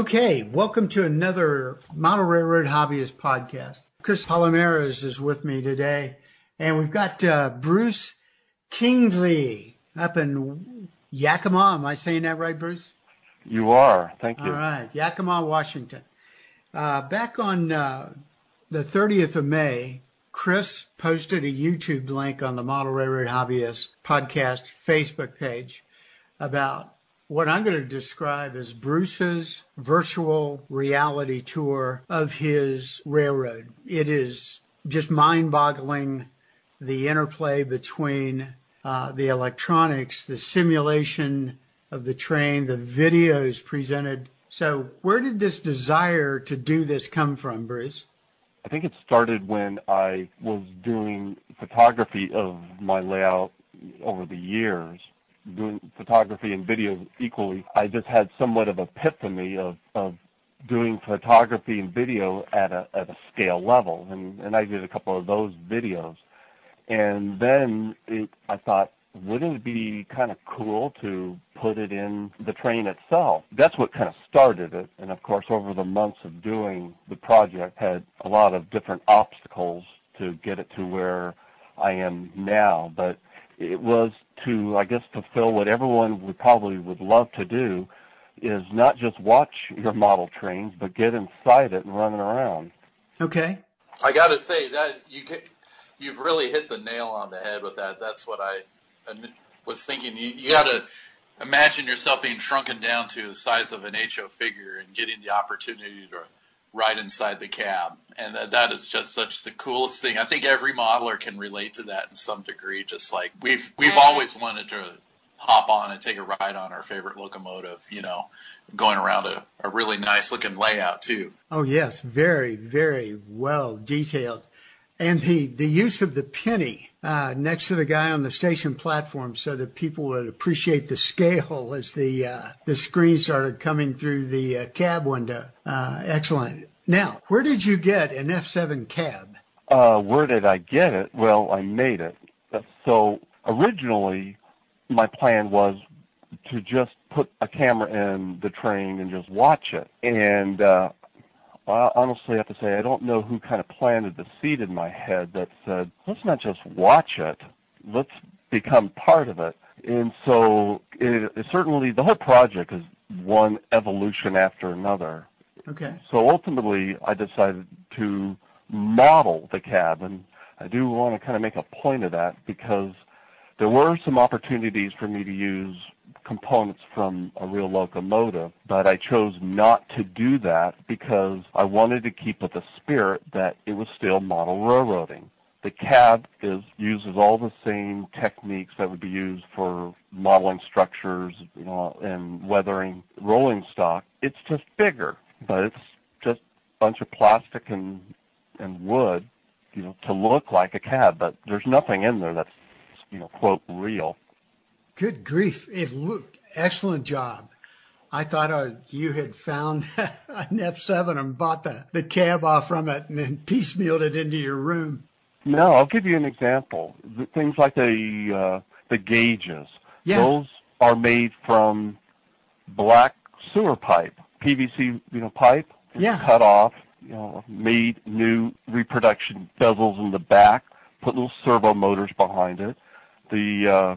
Okay, welcome to another Model Railroad Hobbyist podcast. Chris Palomares is with me today, and we've got uh, Bruce Kingsley up in Yakima. Am I saying that right, Bruce? You are. Thank you. All right, Yakima, Washington. Uh, back on uh, the 30th of May, Chris posted a YouTube link on the Model Railroad Hobbyist podcast Facebook page about what I'm going to describe as Bruce's virtual reality tour of his railroad. It is just mind boggling the interplay between uh, the electronics, the simulation of the train, the videos presented. So, where did this desire to do this come from, Bruce? I think it started when I was doing photography of my layout over the years, doing photography and video equally. I just had somewhat of epiphany of, of doing photography and video at a at a scale level, and and I did a couple of those videos, and then it, I thought wouldn't it be kind of cool to put it in the train itself? That's what kind of started it. And of course, over the months of doing the project, had a lot of different obstacles to get it to where I am now. But it was to, I guess, fulfill what everyone would probably would love to do is not just watch your model trains, but get inside it and running around. Okay. I got to say that you get, you've really hit the nail on the head with that. That's what I was thinking you, you got to imagine yourself being shrunken down to the size of an HO figure and getting the opportunity to ride inside the cab. And that, that is just such the coolest thing. I think every modeler can relate to that in some degree. Just like we've, we've always wanted to hop on and take a ride on our favorite locomotive, you know, going around a, a really nice looking layout too. Oh yes, very, very well detailed and the, the use of the penny uh, next to the guy on the station platform so that people would appreciate the scale as the uh, the screen started coming through the uh, cab window. Uh, excellent. Now, where did you get an F7 cab? Uh, where did I get it? Well, I made it. So originally, my plan was to just put a camera in the train and just watch it. And uh, I honestly have to say I don't know who kind of planted the seed in my head that said, let's not just watch it, let's become part of it. And so it, it certainly the whole project is one evolution after another. Okay. So ultimately I decided to model the cabin. I do want to kind of make a point of that because there were some opportunities for me to use components from a real locomotive, but I chose not to do that because I wanted to keep with the spirit that it was still model railroading. The cab is uses all the same techniques that would be used for modeling structures, you know, and weathering rolling stock. It's just bigger, but it's just a bunch of plastic and and wood, you know, to look like a cab. But there's nothing in there that's, you know, quote real. Good grief. It looked excellent job. I thought uh, you had found an F7 and bought the, the cab off from it and then piecemealed it into your room. No, I'll give you an example. The things like the uh, the gauges. Yeah. Those are made from black sewer pipe, PVC, you know, pipe. Yeah. Cut off, you know, made new reproduction bezels in the back, put little servo motors behind it. The uh,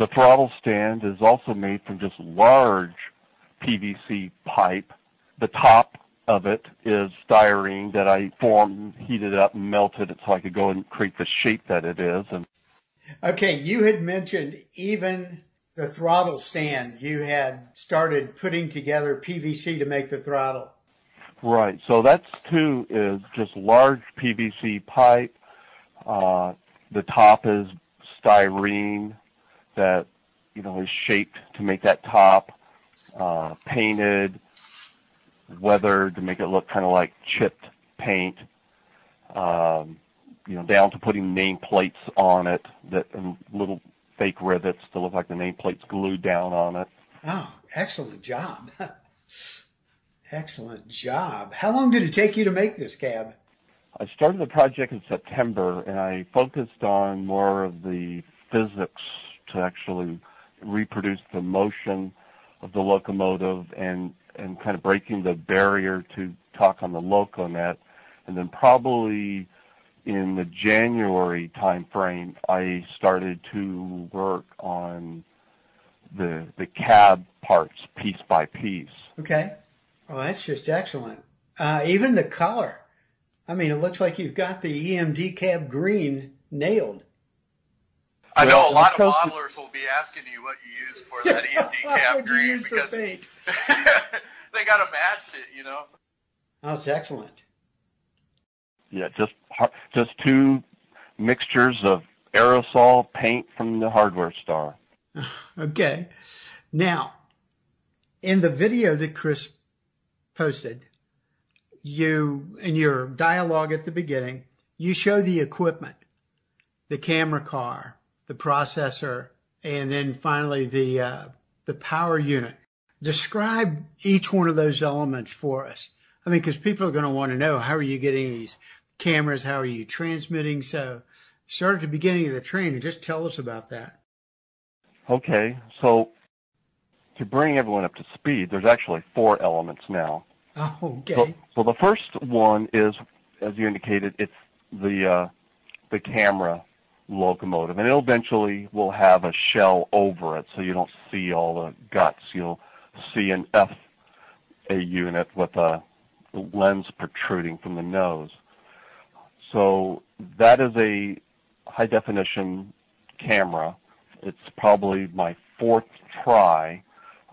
the throttle stand is also made from just large PVC pipe. The top of it is styrene that I formed, heated up, and melted it so I could go and create the shape that it is. And okay, you had mentioned even the throttle stand. You had started putting together PVC to make the throttle. Right. So that's too is just large PVC pipe. Uh, the top is styrene that you know is shaped to make that top, uh, painted, weathered to make it look kind of like chipped paint. Um, you know, down to putting nameplates on it that and little fake rivets to look like the nameplates glued down on it. Oh, excellent job. excellent job. How long did it take you to make this cab? I started the project in September and I focused on more of the physics to actually reproduce the motion of the locomotive and and kind of breaking the barrier to talk on the LocoNet, and then probably in the January timeframe, I started to work on the the cab parts piece by piece. Okay. Well, that's just excellent. Uh, even the color. I mean, it looks like you've got the EMD cab green nailed. I know a lot of modelers will be asking you what you use for that EMD cab green because they got to match it, you know. Oh, it's excellent. Yeah, just just two mixtures of aerosol paint from the hardware store. okay. Now, in the video that Chris posted, you, in your dialogue at the beginning, you show the equipment, the camera car, the processor, and then finally the, uh, the power unit. Describe each one of those elements for us. I mean, because people are going to want to know how are you getting these cameras? How are you transmitting? So start at the beginning of the train and just tell us about that. Okay, so to bring everyone up to speed, there's actually four elements now. Oh, okay. So, so the first one is, as you indicated, it's the uh, the camera locomotive, and it eventually will have a shell over it, so you don't see all the guts. You'll see an F a unit with a lens protruding from the nose. So that is a high definition camera. It's probably my fourth try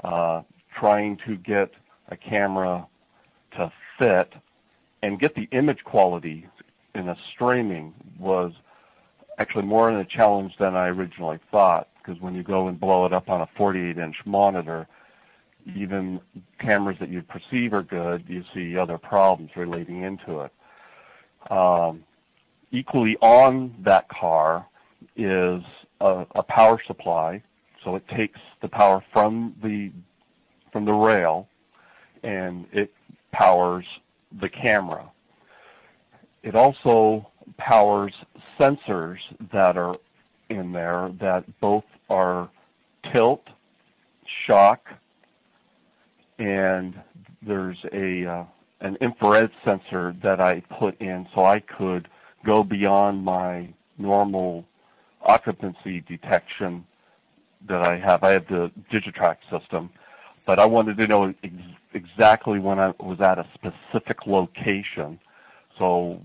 uh, trying to get a camera to fit and get the image quality in a streaming was actually more of a challenge than I originally thought because when you go and blow it up on a 48 inch monitor, even cameras that you perceive are good, you see other problems relating into it. Um, equally on that car is a, a power supply, so it takes the power from the from the rail, and it powers the camera. It also powers sensors that are in there that both are tilt, shock, and there's a uh, an infrared sensor that I put in so I could go beyond my normal occupancy detection that I have. I have the Digitrax system, but I wanted to know ex- exactly when I was at a specific location so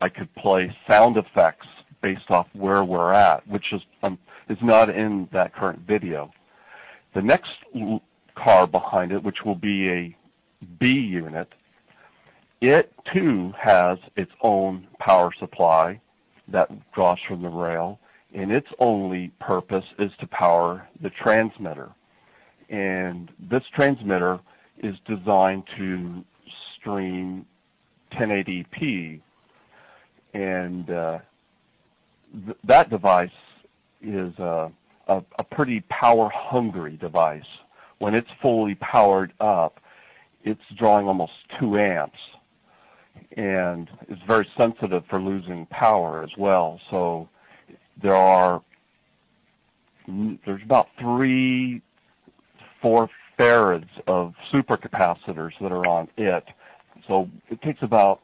I could play sound effects based off where we're at, which is um, is not in that current video. The next car behind it, which will be a B unit, it too has its own power supply that draws from the rail, and its only purpose is to power the transmitter. And this transmitter is designed to stream 1080p, and uh, th- that device is a, a, a pretty power-hungry device. When it's fully powered up, it's drawing almost two amps and it's very sensitive for losing power as well. So there are there's about three, four farads of supercapacitors that are on it. So it takes about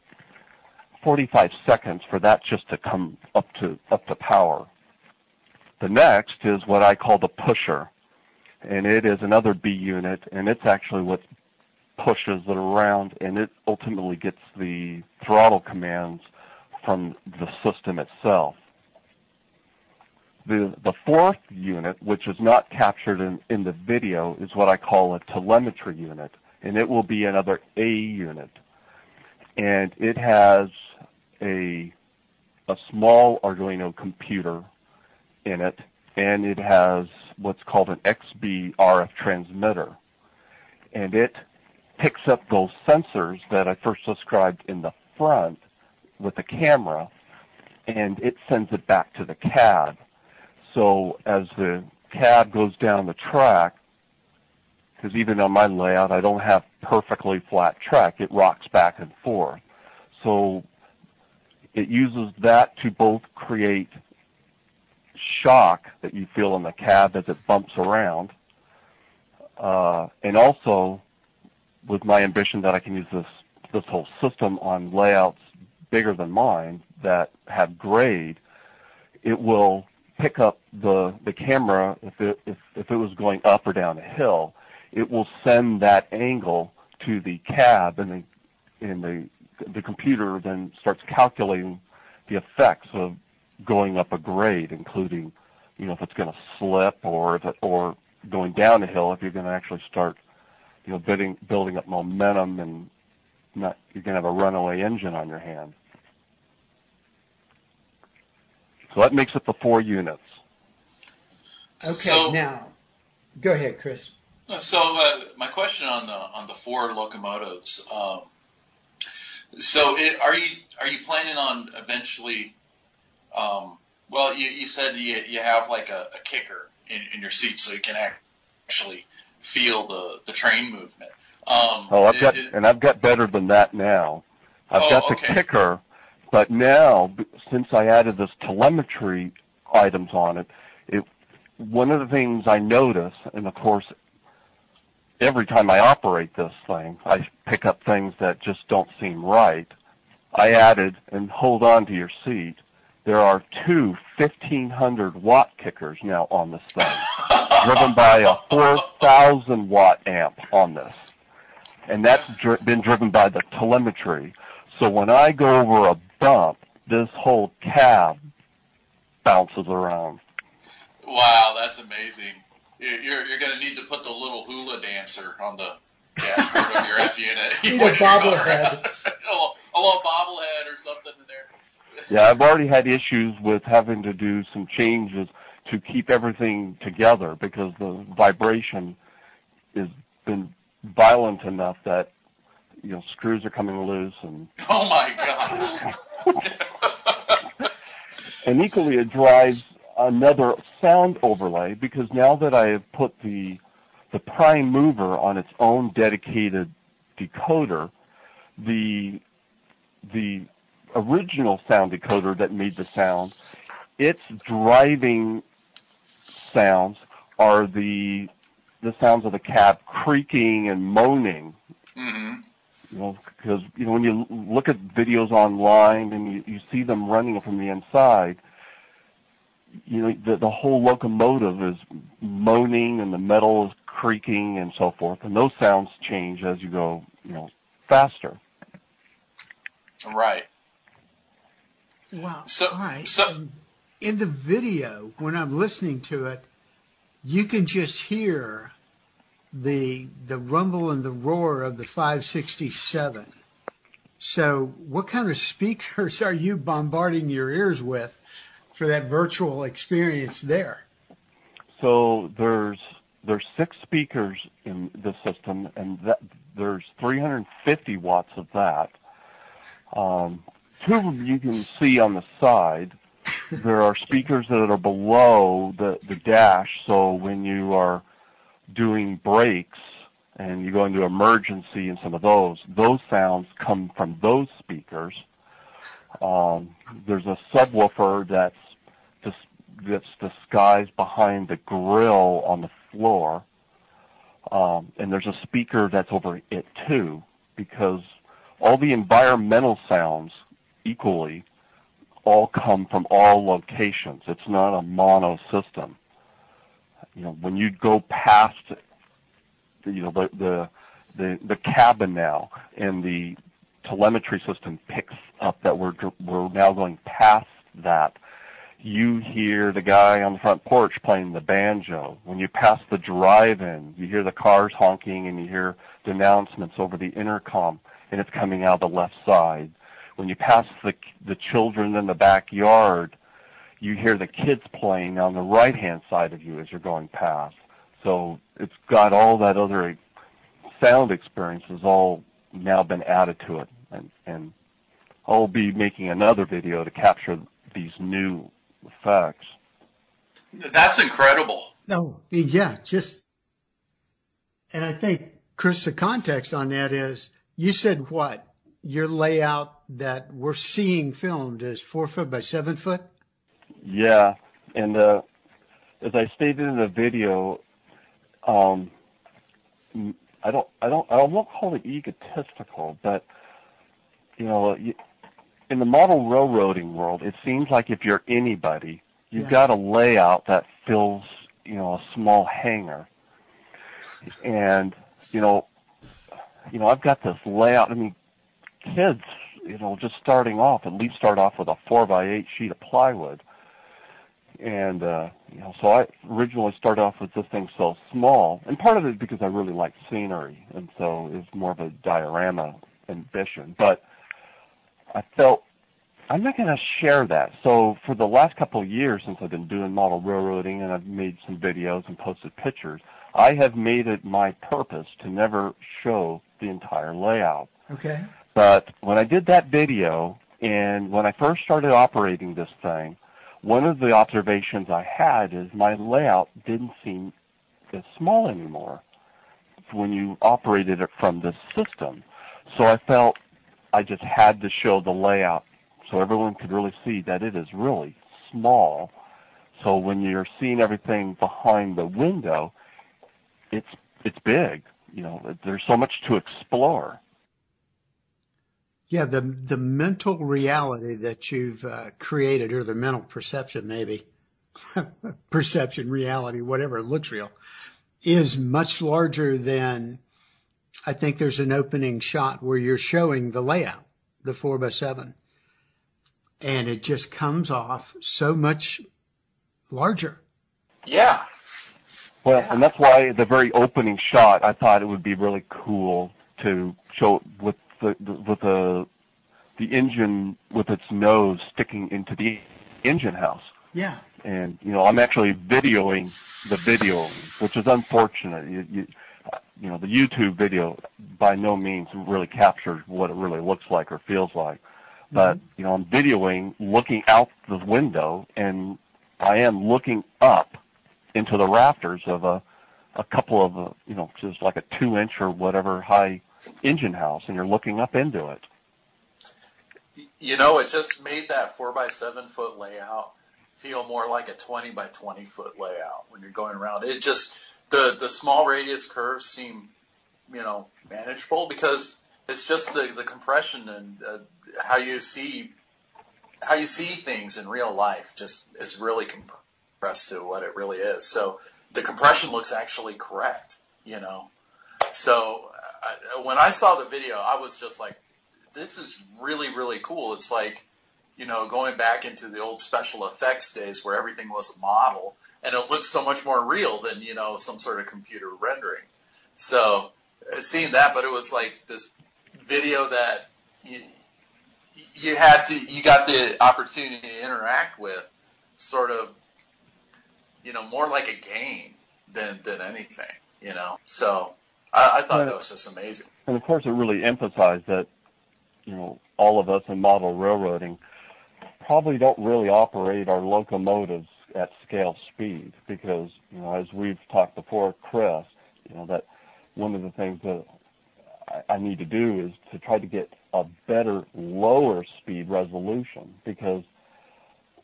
45 seconds for that just to come up to up to power. The next is what I call the pusher, and it is another B unit, and it's actually what pushes it around and it ultimately gets the throttle commands from the system itself. The, the fourth unit, which is not captured in, in the video, is what I call a telemetry unit, and it will be another A unit. And it has a, a small Arduino computer in it, and it has what's called an XBee RF transmitter. And it picks up those sensors that I first described in the front with the camera, and it sends it back to the cab. So as the cab goes down the track, because even on my layout, I don't have perfectly flat track. It rocks back and forth. So it uses that to both create shock that you feel in the cab as it bumps around, uh, and also with my ambition that I can use this this whole system on layouts bigger than mine that have grade, it will pick up the the camera if it if, if it was going up or down a hill, it will send that angle to the cab and the and the the computer then starts calculating the effects of going up a grade, including you know if it's going to slip or if it, or going down a hill if you're going to actually start you know building building up momentum and not you're going to have a runaway engine on your hand. So that makes it the four units. Okay, So- now go ahead, Chris. So uh, my question on the on the four locomotives. Um, so it, are you are you planning on eventually? Um, well, you, you said you, you have like a, a kicker in, in your seat, so you can actually feel the, the train movement. Um, Oh, I've got it- it- and I've got better than that now. I've Oh, got the okay. kicker, but now since I added this telemetry items on it, it one of the things I notice, and of course, every time I operate this thing, I pick up things that just don't seem right. I added and hold on to your seat. There are two 1500 watt kickers now on this thing, driven by a 4000 watt amp on this and that's dri- been driven by the telemetry. So when I go over a bump, this whole cab bounces around. wow, that's amazing. You- You're you're going to need to put the little hula dancer on the dashboard of your F unit. Need a you're going bobblehead. around. a, little, a little bobblehead or something in there. Yeah, I've already had issues with having to do some changes to keep everything together because the vibration has been violent enough that you know screws are coming loose and Oh my god. and equally it drives another sound overlay because now that I have put the the prime mover on its own dedicated decoder, the the original sound decoder that made the sound, its driving sounds are the the sounds of the cab creaking and moaning. Hmm you know, because you know when you look at videos online and you, you see them running from the inside, you know the the whole locomotive is moaning and the metal is creaking and so forth, and those sounds change as you go, you know, faster. Right. Wow. So- all right. so- in the video, when I'm listening to it, you can just hear the the rumble and the roar of the 567. So, what kind of speakers are you bombarding your ears with for that virtual experience there? So there's there's six speakers in the system, and that, there's 350 watts of that. Um, two of them you can see on the side. There are speakers that are below the, the dash, so when you are doing brakes and you go into emergency and some of those, those sounds come from those speakers. Um, there's a subwoofer that's that's disguised behind the grill on the floor. Um, and there's a speaker that's over it too, because all the environmental sounds equally all come from all locations. It's not a mono system. You know, when you go past, you know, the the the, the cabin now and the telemetry system picks up that we're we're now going past that you hear the guy on the front porch playing the banjo. When you pass the drive-in, you hear the cars honking and you hear the announcements over the intercom, and it's coming out the left side. When you pass the the children in the backyard, you hear the kids playing on the right-hand side of you as you're going past. So it's got all that other sound experiences all now been added to it, and and I'll be making another video to capture these new effects. That's incredible. No, yeah, just, and I think, Chris, the context on that is you said what? Your layout that we're seeing filmed is four foot by seven foot? Yeah, and uh, as I stated in the video, um, I don't I don't I won't call it egotistical, but you know, in the model railroading world, it seems like if you're anybody, you've yeah. got a layout that fills you know a small hangar, and you know, you know I've got this layout. I mean, kids, you know, just starting off at least start off with a four by eight sheet of plywood and uh, you know, so I originally started off with this thing so small, and part of it is because I really like scenery, and so it's more of a diorama ambition. But I felt I'm not going to share that. So for the last couple of years, since I've been doing model railroading and I've made some videos and posted pictures, I have made it my purpose to never show the entire layout. Okay. But when I did that video, and when I first started operating this thing, one of the observations I had is my layout didn't seem as small anymore when you operated it from this system. So I felt I just had to show the layout so everyone could really see that it is really small. So when you're seeing everything behind the window, it's it's big. You know, there's so much to explore. Yeah, the the mental reality that you've uh, created, or the mental perception, maybe perception, reality, whatever it looks real, is much larger than. I think there's an opening shot where you're showing the layout, the four by seven, and it just comes off so much larger. Yeah. Well, yeah. and that's why the very opening shot, I thought it would be really cool to show with the, the with the the engine with its nose sticking into the engine house. Yeah. And you know, I'm actually videoing the video, which is unfortunate. You, you, you know, the YouTube video by no means really captures what it really looks like or feels like. But mm-hmm. you know, I'm videoing, looking out the window, and I am looking up into the rafters of a a couple of, uh, you know, just like a two inch or whatever high engine house, and you're looking up into it. You know, it just made that four by seven foot layout feel more like a twenty by twenty foot layout when you're going around. It just the the small radius curves seem, you know, manageable because it's just the the compression and uh, how you see how you see things in real life just is really compressed to what it really is. So the compression looks actually correct, you know. So I, when I saw the video, I was just like, this is really, really cool. It's like, you know, going back into the old special effects days where everything was a model and it looked so much more real than, you know, some sort of computer rendering. So uh, seeing that, but it was like this video that you, you had to, you got the opportunity to interact with sort of, you know, more like a game than, than anything, you know? So I, I thought that was just amazing. And of course it really emphasized that you know, all of us in model railroading probably don't really operate our locomotives at scale speed because, you know, as we've talked before, Chris, you know, that one of the things that I, need to do is to try to get a better lower speed resolution because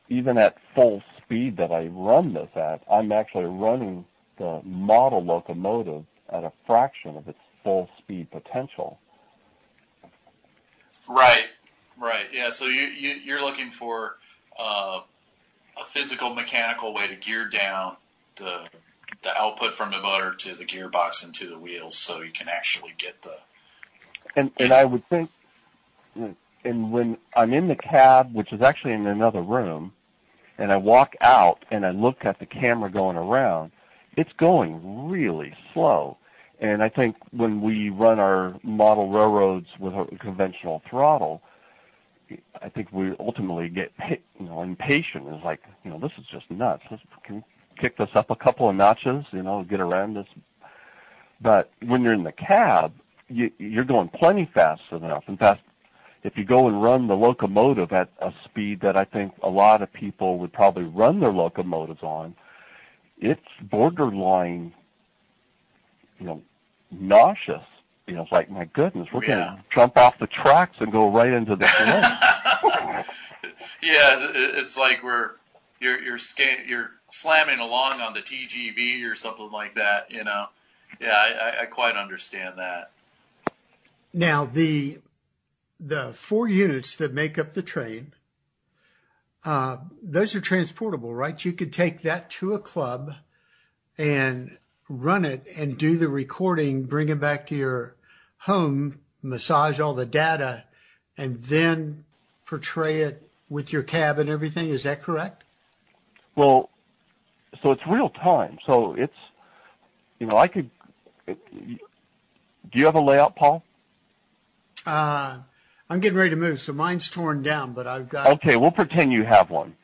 even at full speed that I run this at, I'm actually running the model locomotive at a fraction of its full speed potential. Right, right, yeah. So you, you you're looking for uh, a physical mechanical way to gear down the the output from the motor to the gearbox and to the wheels, so you can actually get the. And and I would think, and when I'm in the cab, which is actually in another room, and I walk out and I look at the camera going around, it's going really slow. And I think when we run our model railroads with a conventional throttle, I think we ultimately get you know impatient. It's like you know this is just nuts. Let's can kick this up a couple of notches. You know, get around this. But when you're in the cab, you, you're going plenty fast enough. In fact, if you go and run the locomotive at a speed that I think a lot of people would probably run their locomotives on, it's borderline, you know, nauseous. You know, it's like, my goodness, we're yeah. going to jump off the tracks and go right into the yeah, it's like we're you're you're sca- you're slamming along on the TGV or something like that. You know, Yeah, I, I quite understand that. Now the the four units that make up the train, uh, those are transportable, right? You could take that to a club and run it and do the recording, bring it back to your home, massage all the data, and then portray it with your cab and everything. Is that correct? Well, so it's real time. So it's, you know, I could. It, do you have a layout, Paul? Uh, I'm getting ready to move, so mine's torn down, but I've got. Okay, we'll pretend you have one.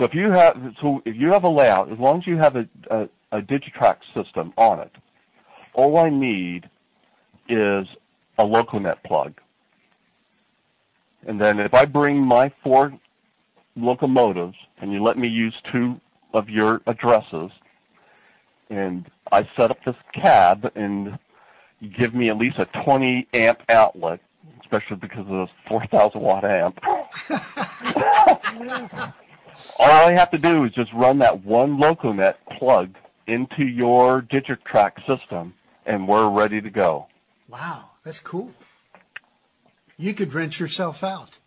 So if you have, so if you have a layout, as long as you have a, a, a Digitrax system on it, all I need is a LocoNet plug. And then if I bring my four locomotives and you let me use two of your addresses and I set up this cab and you give me at least a 20 amp outlet, especially because of the 4,000 watt amp. All I have to do is just run that one LocoNet plug into your Digitrax system and we're ready to go. Wow, that's cool. You could rent yourself out.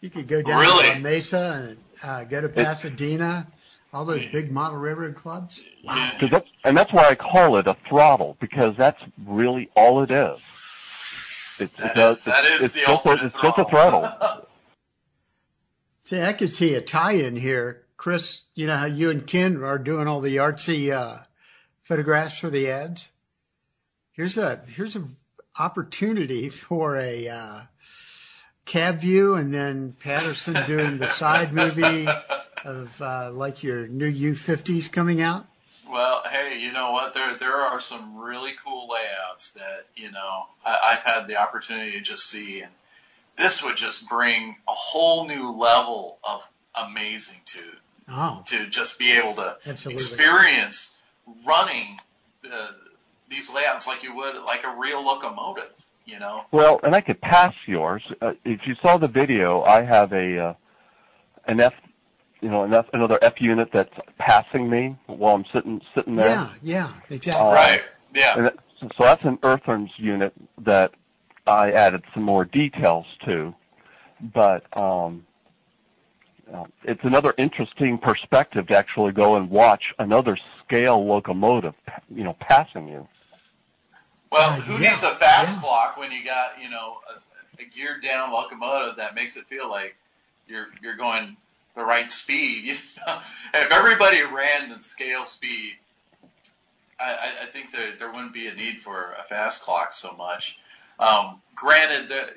You could go down Really? to Mesa and uh, go to Pasadena, all those big model railroad clubs. Wow. Yeah. 'Cause that's, and that's why I call it a throttle because that's really all it is. It's, That it's, a- is- that is it's the just a, ultimate it's just a throttle. See, I could see a tie-in here. Chris, you know how you and Ken are doing all the artsy uh, photographs for the ads. Here's a here's an opportunity for a uh, cab view, and then Patterson doing the side movie of uh, like your new U50s coming out. Well, hey, you know what? There there are some really cool layouts that you know I, I've had the opportunity to just see, and this would just bring a whole new level of amazing to Oh, to just be able to Absolutely. experience running the, these layouts like you would like a real locomotive. You know, Well, and I could pass yours. Uh, if you saw the video, I have a uh, an F, you know, an F, another F unit that's passing me while I'm sitting sitting there. yeah, yeah, exactly. Uh, right? Yeah. And that, so that's an Earthworms unit that I added some more details to, but um, uh, it's another interesting perspective to actually go and watch another scale locomotive, you know, passing you. Well, who yeah, needs a fast yeah. clock when you got you know a, a geared down locomotive that makes it feel like you're you're going the right speed? You know? if everybody ran the scale speed, I, I, I think that there wouldn't be a need for a fast clock so much. Um, granted, the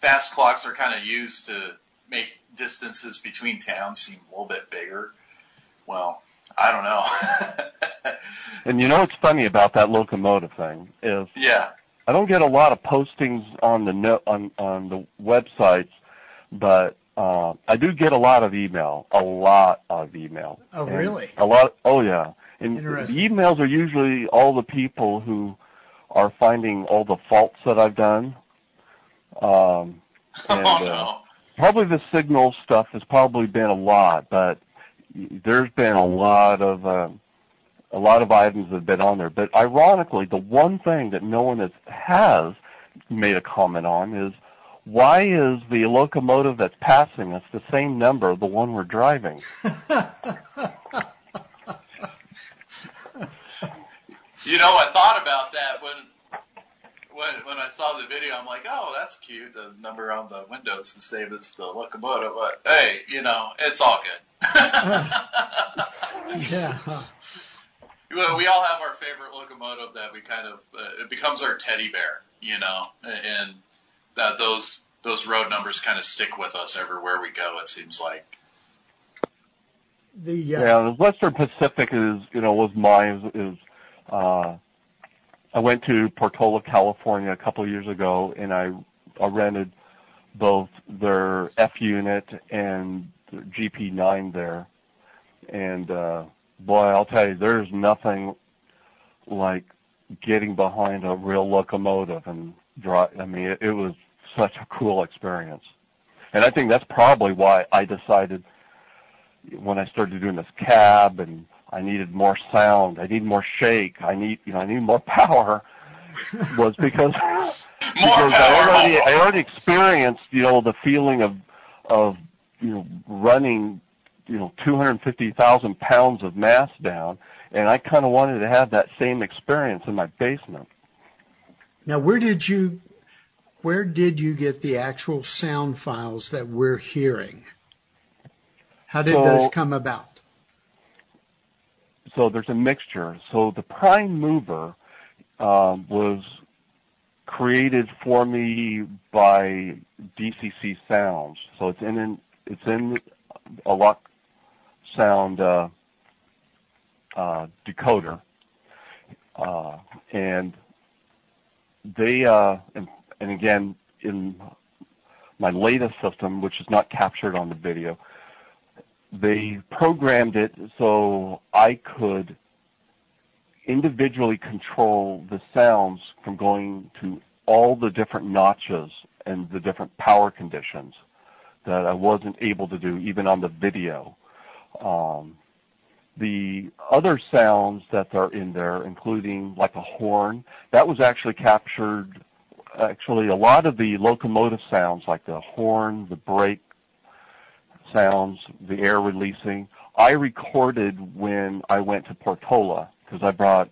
fast clocks are kind of used to make distances between towns seem a little bit bigger. Well, I don't know. And you know what's funny about that locomotive thing is yeah. I don't get a lot of postings on the no, on on the websites, but uh, I do get a lot of email, a lot of email. Oh, And really? A lot. Oh, yeah. And the emails are usually all the people who are finding all the faults that I've done. Um, and, oh uh, no. Probably the signal stuff has probably been a lot, but there's been a lot of uh, a lot of items that have been on there. But ironically, the one thing that no one has, has made a comment on is why is the locomotive that's passing us the same number the one we're driving? You know, I thought about that when when when I saw the video. I'm like, oh, that's cute. The number on the window is the same as the locomotive. But hey, you know, it's all good. Yeah. Well, we all have our favorite locomotive that we kind of uh, it becomes our teddy bear, you know, and that those those road numbers kind of stick with us everywhere we go. It seems like. The uh, Yeah, the Western Pacific is, you know, was mine. Is, is uh, I went to Portola, California, a couple of years ago, and I, I rented both their F unit and the GP9 there, and uh, boy, I'll tell you, there's nothing like getting behind a real locomotive and drive. I mean, it, it was such a cool experience, and I think that's probably why I decided when I started doing this cab and I needed more sound. I need more shake. I need, you know, I need more power. was because because I already I already experienced, you know, the feeling of of you know running, you know, 250,000 pounds of mass down, and I kind of wanted to have that same experience in my basement. Now, where did you where did you get the actual sound files that we're hearing? How did so, those come about? So there's a mixture. So the prime mover um, was created for me by DCC Sounds. So it's in an, it's in a lock sound uh, uh, decoder, uh, and they uh, and, and again in my latest system, which is not captured on the video, they programmed it so I could individually control the sounds from going to all the different notches and the different power conditions that I wasn't able to do even on the video. Um, the other sounds that are in there, including like a horn, that was actually captured. Actually, a lot of the locomotive sounds, like the horn, the brake sounds, the air releasing, I recorded when I went to Portola because I brought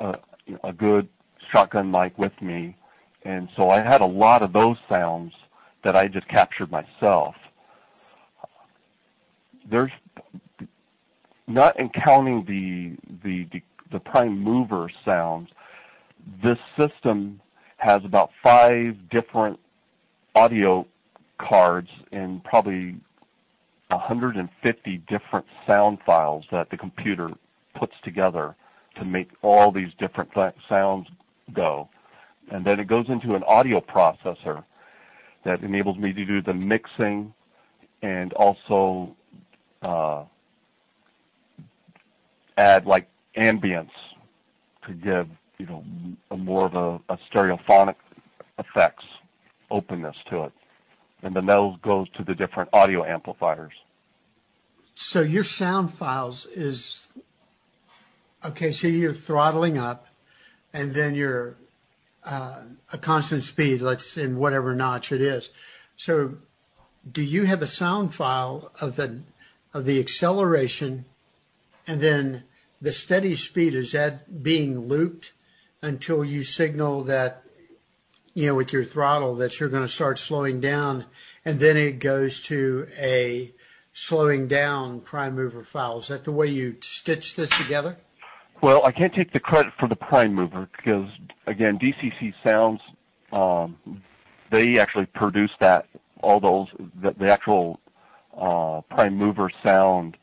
a, a good shotgun mic with me, and so I had a lot of those sounds that I just captured myself. There's not in counting the the the, the prime mover sounds. This system has about five different audio cards and probably 150 different sound files that the computer puts together to make all these different th- sounds go. And then it goes into an audio processor that enables me to do the mixing and also uh, add like ambience to give you know more of a, a stereophonic effects openness to it and then those goes to the different audio amplifiers. So your sound files is okay so you're throttling up and then you're uh, a constant speed let's in whatever notch it is. So do you have a sound file of the of the acceleration and then the steady speed, is that being looped until you signal that, you know, with your throttle that you're going to start slowing down and then it goes to a slowing down prime mover file? Is that the way you stitch this together? Well, I can't take the credit for the prime mover because, again, DCC Sounds, um, they actually produced that, all those, the, the actual uh, prime mover sound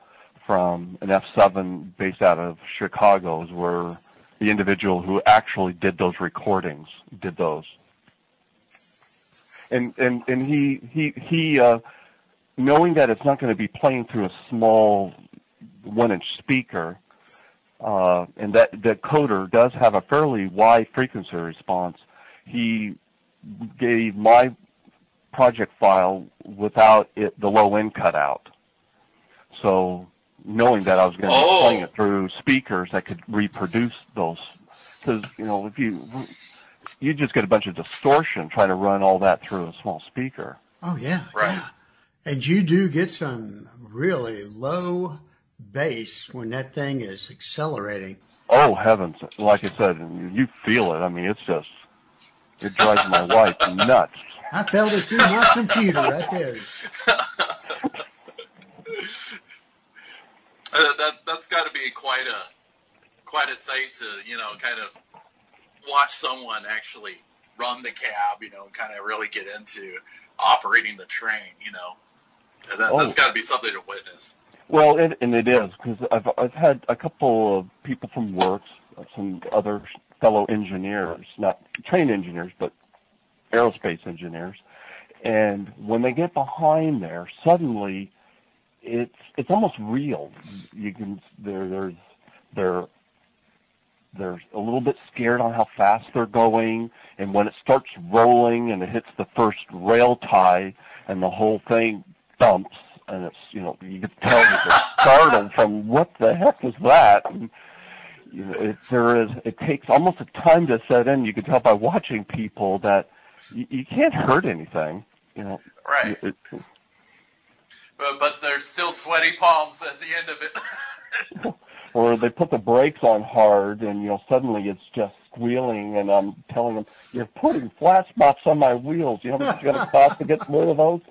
from an F7 based out of Chicago is where the individual who actually did those recordings did those. And and and he he he uh, knowing that it's not going to be playing through a small one-inch speaker, uh, and that the coder does have a fairly wide frequency response. He gave my project file without it the low end cut out. So knowing that I was going to oh. be playing it through speakers that could reproduce those. Because you know, if you you just get a bunch of distortion trying to run all that through a small speaker. Oh yeah, right. Yeah. And you do get some really low bass when that thing is accelerating. Oh heavens! Like I said, you feel it. I mean, it's just it drives my wife nuts. I felt it through my computer right there. Uh, that that's got to be quite a quite a sight to you know kind of watch someone actually run the cab, you know, kind of really get into operating the train, you know. That, oh. That's got to be something to witness. Well, it, and it is because I've I've had a couple of people from Works, some other fellow engineers, not train engineers, but aerospace engineers, and when they get behind there, suddenly it's it's almost real. You can there there's they're they're a little bit scared on how fast they're going, and when it starts rolling and it hits the first rail tie and the whole thing bumps and it's you know you can tell that they're startled from what the heck is that. And, you know, it, there is it takes almost a time to set in. You can tell by watching people that you, you can't hurt anything. You know, right. It, but but there's still sweaty palms at the end of it. or they put the brakes on hard, and you know suddenly it's just squealing, and I'm telling them, "You're putting flat spots on my wheels. You know what it's going to cost to get rid of those?"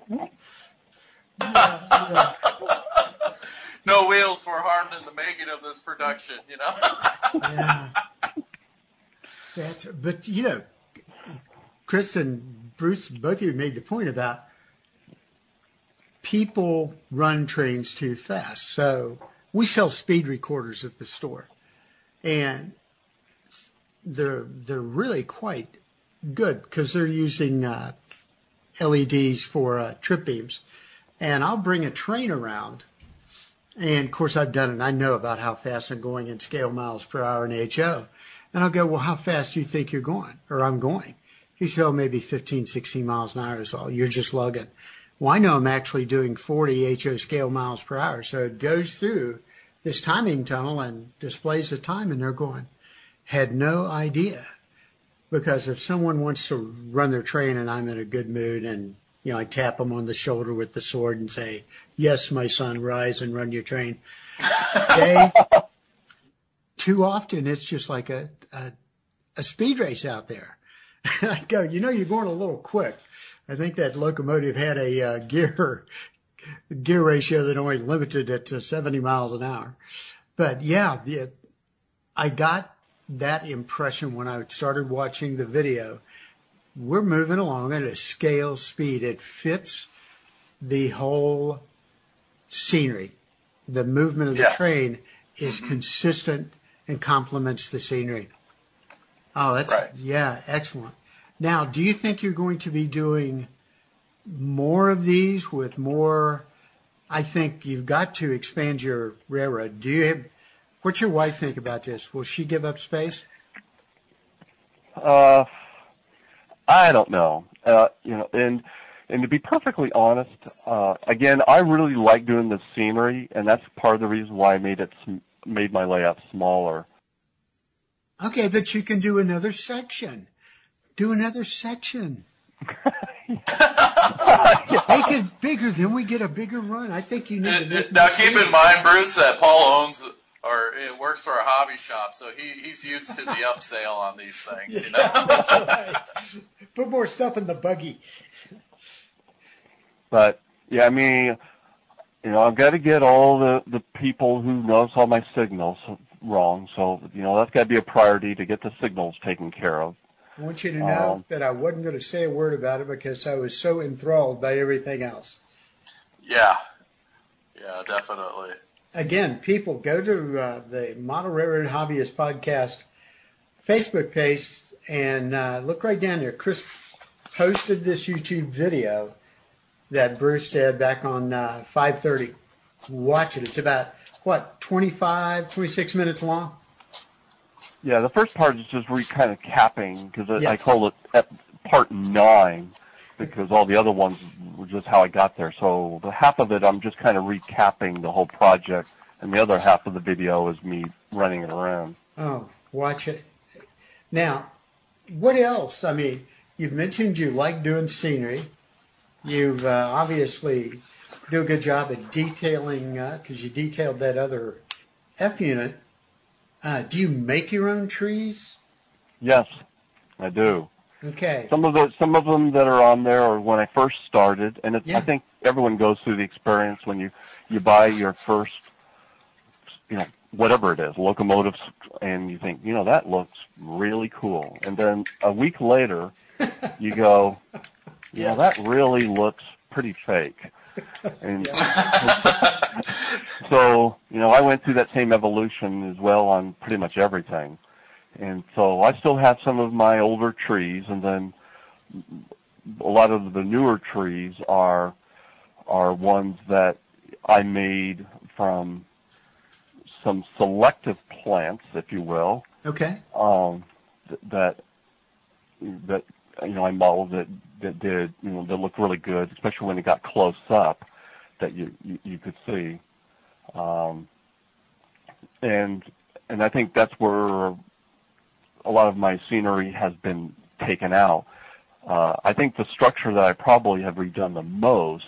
no wheels were harmed in the making of this production, you know. yeah. That, but you know, Chris and Bruce, both of you made the point about people run trains too fast. So we sell speed recorders at the store, and they're they're really quite good because they're using uh, LEDs for uh, trip beams. And I'll bring a train around, and of course I've done it. I know about how fast I'm going in scale miles per hour in HO. And I'll go, well, how fast do you think you're going, or I'm going? He said, oh, maybe 15, 16 miles an hour is all. You're just lugging. Well, I know I'm actually doing 40 HO scale miles per hour. So it goes through this timing tunnel and displays the time, and they're going, had no idea. Because if someone wants to run their train and I'm in a good mood and, you know, I tap them on the shoulder with the sword and say, yes, my son, rise and run your train. They, too often it's just like a, a, a speed race out there. I go, you know, you're going a little quick. I think that locomotive had a uh, gear gear ratio that only limited it to 70 miles an hour. But yeah, the, I got that impression when I started watching the video. We're moving along at a scale speed. It fits the whole scenery. The movement of the yeah. train is mm-hmm. consistent and complements the scenery. Oh, that's right. yeah, excellent. Now, do you think you're going to be doing more of these with more? I think you've got to expand your railroad. Do you? Have, what's your wife think about this? Will she give up space? Uh, I don't know. Uh, you know, and and to be perfectly honest, uh, again, I really like doing the scenery, and that's part of the reason why I made it made my layout smaller. Okay, but you can do another section do another section. Make it bigger, then we get a bigger run. I think you need to now. Keep in mind, Bruce, that Paul owns or it works for a hobby shop, so he, he's used to the upsale on these things. You know, right. put more stuff in the buggy. But yeah, I mean, you know, I've got to get all the the people who knows all my signals wrong. So you know, that's got to be a priority to get the signals taken care of. I want you to know um, that I wasn't going to say a word about it because I was so enthralled by everything else. Yeah. Yeah, definitely. Again, people go to uh, the Model Railroad Hobbyist podcast Facebook page and uh, look right down there. Chris posted this YouTube video that Bruce did back on uh, 5:30. Watch it. It's about what 25, 26 minutes long. Yeah, the first part is just re kind of capping because yes. I call it part nine because all the other ones were just how I got there. So the half of it, I'm just kind of recapping the whole project, and the other half of the video is me running it around. Oh, watch it. Now, what else? I mean, you've mentioned you like doing scenery. You've uh, obviously do a good job at detailing because uh, you detailed that other F unit. Uh, do you make your own trees? Yes, I do. Okay. Some of the some of them that are on there are when I first started, and it's, yeah. I think everyone goes through the experience when you you buy your first, you know, whatever it is, locomotives, and you think, you know, that looks really cool, and then a week later, you go, yeah, that really looks pretty fake. And so, you know, I went through that same evolution as well on pretty much everything. And so I still have some of my older trees and then a lot of the newer trees are are ones that I made from some selective plants, if you will. Okay. Um, that that you know I modeled that that did you know that looked really good, especially when it got close up that you you, you could see, um, and and I think that's where a lot of my scenery has been taken out. Uh, I think the structure that I probably have redone the most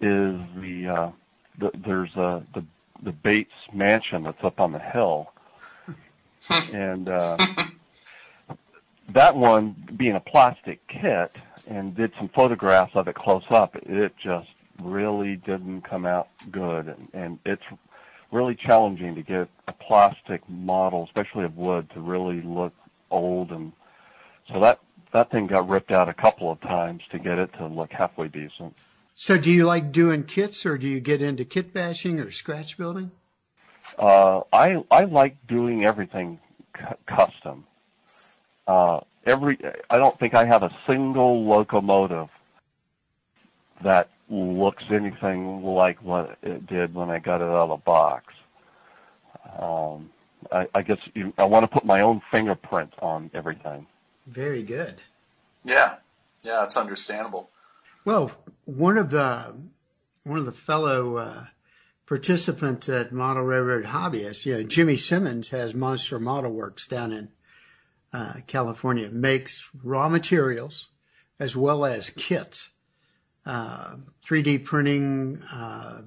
is the, uh, the there's a, the the Bates mansion that's up on the hill, and uh, that one being a plastic kit and did some photographs of it close up. It just really didn't come out good, and, and it's really challenging to get a plastic model, especially of wood, to really look old and so that that thing got ripped out a couple of times to get it to look halfway decent. So do you like doing kits or do you get into kit bashing or scratch building? Uh, I I like doing everything cu- custom. Uh, every I don't think I have a single locomotive that looks anything like what it did when I got it out of the box. Um, I, I guess you, I want to put my own fingerprint on everything. Very good. Yeah, yeah, it's understandable. Well, one of the one of the fellow uh, participants at Model Railroad Hobbyists, you know, Jimmy Simmons has Monster Model Works down in uh, California, makes raw materials as well as kits, uh, 3D printing, uh,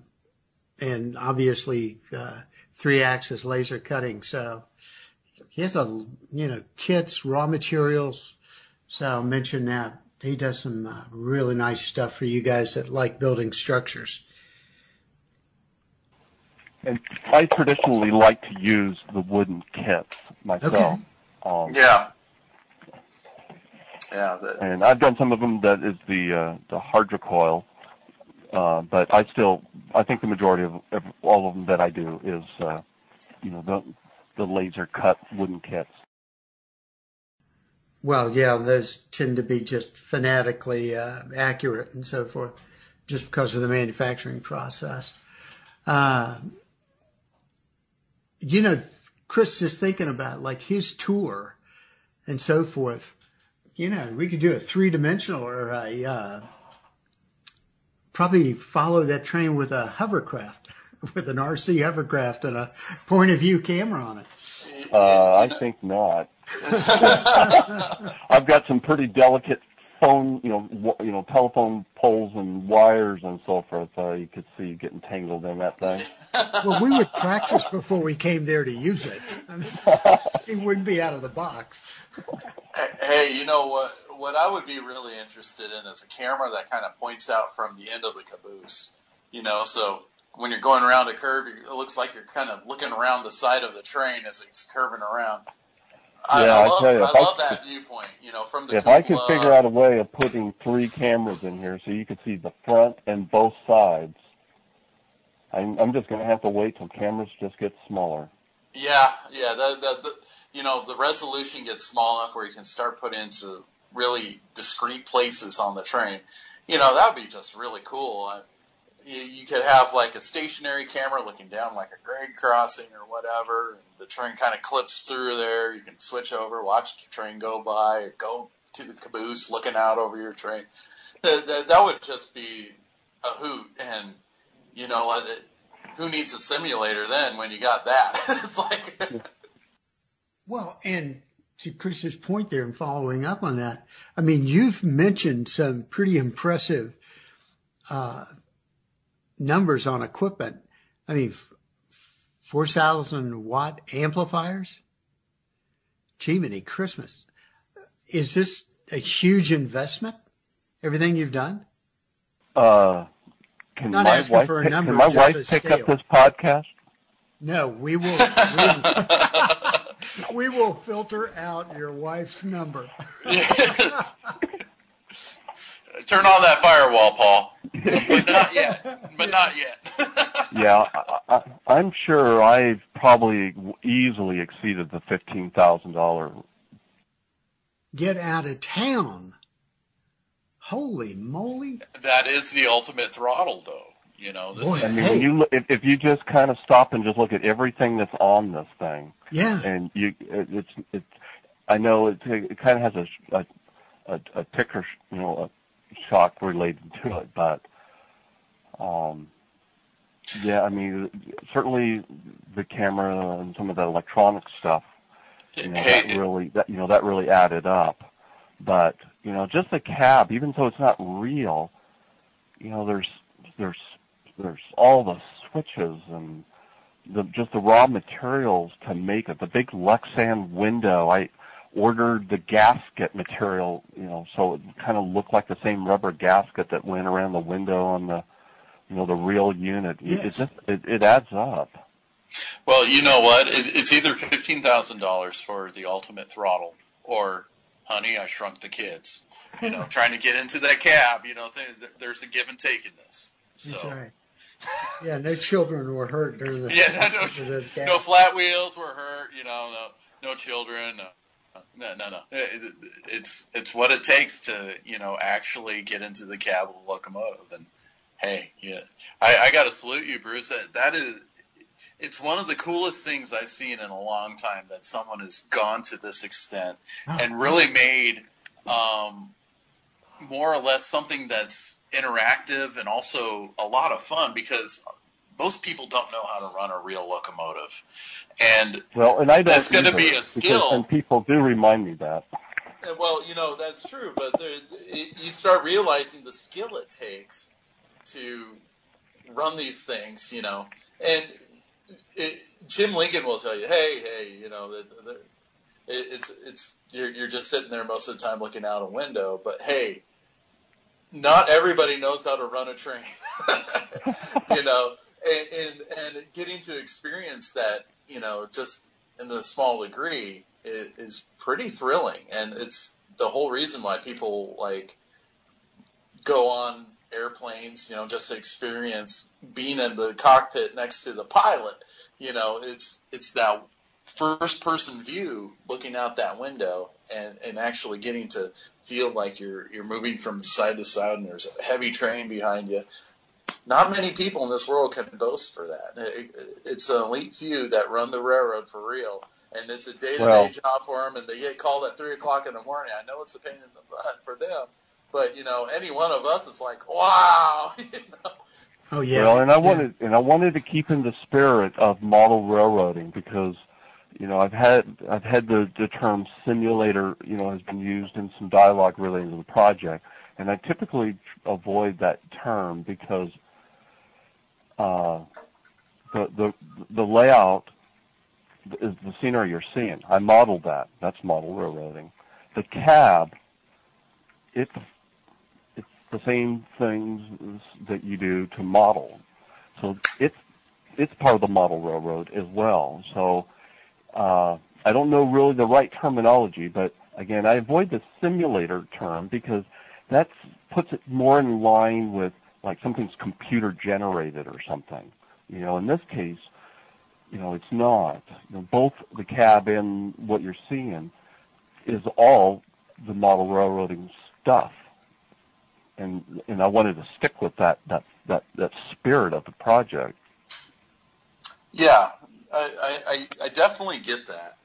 and obviously uh, three-axis laser cutting. So he has a you know kits, raw materials. So I'll mention that he does some uh, really nice stuff for you guys that like building structures. And I traditionally like to use the wooden kits myself. Okay. Um, Yeah, yeah, that, and I've done some of them that is the uh, the Hydrocal, uh, but I still I think the majority of, of all of them that I do is uh, you know the the laser cut wooden kits. Well, yeah, those tend to be just fanatically uh, accurate and so forth, just because of the manufacturing process. Uh, you know, Chris, just thinking about like his tour and so forth. You know, we could do a three dimensional or a uh, probably follow that train with a hovercraft, with an RC hovercraft and a point of view camera on it. Uh, I think not. I've got some pretty delicate phone, you know, w- you know, telephone poles and wires and so forth. Uh, you could see getting tangled in that thing. Well, we would practice before we came there to use it. I mean, it wouldn't be out of the box. Hey, you know what? What I would be really interested in is a camera that kind of points out from the end of the caboose. You know, so when you're going around a curve, it looks like you're kind of looking around the side of the train as it's curving around. I, Yeah, I I love, tell you, I if I love could- that viewpoint. You know, from the If I could figure out a way of putting three cameras in here so you could see the front and both sides, I'm, I'm just going to have to wait till cameras just get smaller. Yeah, yeah. The, the, the you know the resolution gets small enough where you can start putting into really discrete places on the train. You know that would be just really cool. Uh, you, you could have like a stationary camera looking down like a grade crossing or whatever. And the train kind of clips through there. You can switch over, watch the train go by, go to the caboose looking out over your train. That, that would just be a hoot. And you know, uh, who needs a simulator then when you got that? it's like. Well, and to Chris's point there and following up on that, I mean, you've mentioned some pretty impressive uh, numbers on equipment. I mean, 4,000 watt amplifiers. Gee, many Christmas. Is this a huge investment? Everything you've done? Uh, can Not my asking wife, for a pick- number, can my wife a pick up this podcast? No, we will. We will, we will filter out your wife's number. Turn on that firewall, Paul. But not yet. But not yet. Yeah, I, I, I'm sure I've probably easily exceeded the fifteen thousand dollar. Get out of town. Holy moly. that is the ultimate throttle, though. You know, this Boy, I mean, Hey. when you look, if, if you just kind of stop and just look at everything that's on this thing, Yeah. and you, it, it's, it's, I know it, it kind of has a, a, a, a ticker, you know, a shock related to it, but Um, yeah, I mean, certainly the camera and some of the electronic stuff, you know, Hey, that really, that, you know, that really added up. But, you know, just a cab, even though it's not real, you know, there's, there's, there's all the switches and the, just the raw materials to make it. The big Lexan window, I ordered the gasket material, you know, so it kind of looked like the same rubber gasket that went around the window on the, you know, the real unit. It- It Yes. just, it, it adds up. Well, you know what? It, it's either fifteen thousand dollars for the ultimate throttle, or, honey, I shrunk the kids. You know, trying to get into that cab. You know, th- there's a give and take in this. So, That's right. Yeah, no children were hurt during the. Yeah, no, the no flat wheels were hurt. You know, no, no children. No, no, no, no. It- It's it's what it takes to you know actually get into the cab of a locomotive. And hey, yeah, I, I got to salute you, Bruce. That, that is. It's one of the coolest things I've seen in a long time that someone has gone to this extent Oh, and really made um, more or less something that's interactive and also a lot of fun because most people don't know how to run a real locomotive. And Well, and I don't That's gonna be a because- skill. and people do remind me that. Well, you know that's true, but there, it, you start realizing the skill it takes to run these things, you know. And it, Jim Lincoln will tell you, "Hey, hey, you know, that, it, it's it's you're you're just sitting there most of the time looking out a window, but hey, not everybody knows how to run a train, you know." And, and and getting to experience that, you know, just in the small degree is pretty thrilling, and it's the whole reason why people like go on airplanes, you know, just to experience being in the cockpit next to the pilot. You know, it's it's that first person view looking out that window and, and actually getting to feel like you're you're moving from side to side and there's a heavy train behind you. Not many people in this world can boast for that. It, it's an elite few that run the railroad for real, and it's a day to day job for them. And they get called at three o'clock in the morning. I know it's a pain in the butt for them, but you know, any one of us is like, wow. you know? Oh yeah. Well, and I yeah. wanted and I wanted to keep in the spirit of model railroading because you know I've had I've had the the term simulator you know has been used in some dialogue related to the project, and I typically avoid that term because uh, the the the layout is the scenery you're seeing. I modeled that. That's model railroading. The cab, it's it's the same things that you do to model. So it's it's part of the model railroad as well. So uh, I don't know really the right terminology, but again, I avoid the simulator term because that puts it more in line with like something's computer generated or something. You know, in this case, you know, it's not. You know, both the cab and what you're seeing is all the model railroading stuff. And and I wanted to stick with that that that, that spirit of the project. Yeah, I, I, I definitely get that,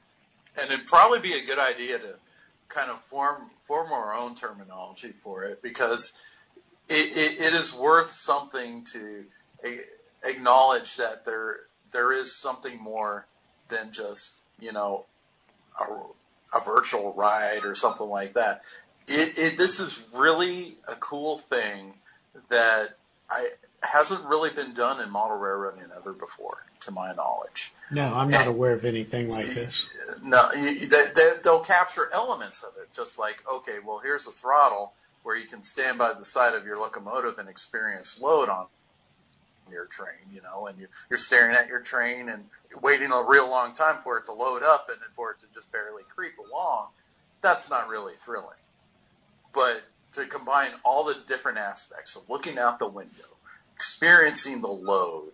and it'd probably be a good idea to kind of form form our own terminology for it because it, it, it is worth something to acknowledge that there there is something more than just you know a, a virtual ride or something like that. It, it this is really a cool thing that I hasn't really been done in model railroading ever before, to my knowledge. No, I'm not aware of anything like this. No, you, they, they, they'll capture elements of it, just like okay, well, here's a throttle where you can stand by the side of your locomotive and experience load on your train, you know, and you, you're staring at your train and waiting a real long time for it to load up and for it to just barely creep along. That's not really thrilling. But to combine all the different aspects of looking out the window, experiencing the load,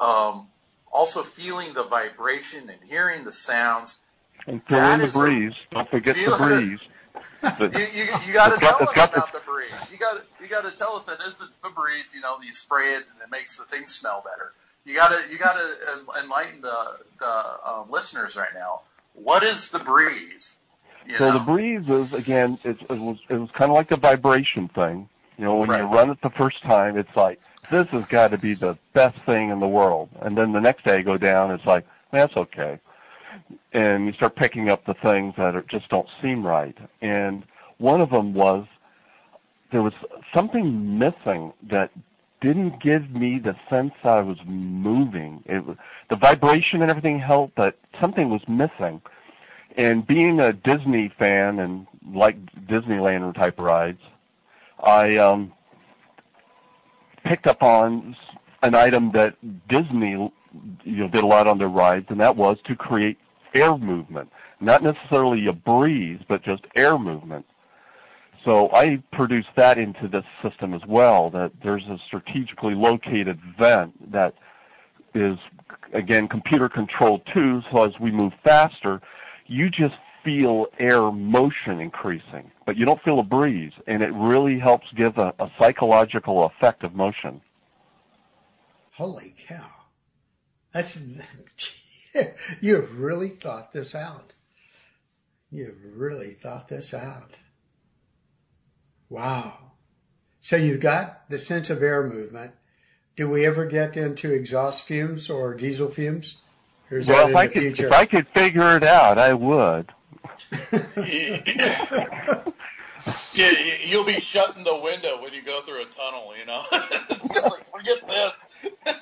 um, also feeling the vibration and hearing the sounds, And feeling the is a- breeze. Don't forget the breeze. you, you, you got to tell us about the breeze. You got you got to tell us that isn't Febreze. You know, you spray it and it makes the thing smell better. You got to you got to enlighten the the um, listeners right now. What is the breeze? You so know? the breeze is again, it, it was it was kind of like a vibration thing. You know, when Right. you run it the first time, it's like this has got to be the best thing in the world, and then the next day you go down, it's like that's okay, and you start picking up the things that are, just don't seem right. And one of them was there was something missing that didn't give me the sense that I was moving. It was, the vibration and everything helped, but something was missing. And being a Disney fan and like Disneyland type rides, I um, picked up on an item that Disney you know did a lot on their rides, and that was to create air movement, not necessarily a breeze, but just air movement. So I produced that into this system as well. That there's a strategically located vent that is again computer controlled too. So as we move faster, you just feel air motion increasing, but you don't feel a breeze, and it really helps give a, a psychological effect of motion. Holy cow. That's, you've really thought this out. You've really thought this out. Wow. So you've got the sense of air movement. Do we ever get into exhaust fumes or diesel fumes? Or is Well, if I could future? if I could figure it out, I would. Yeah, you- you'll be shutting the window when you go through a tunnel. You know, like forget this.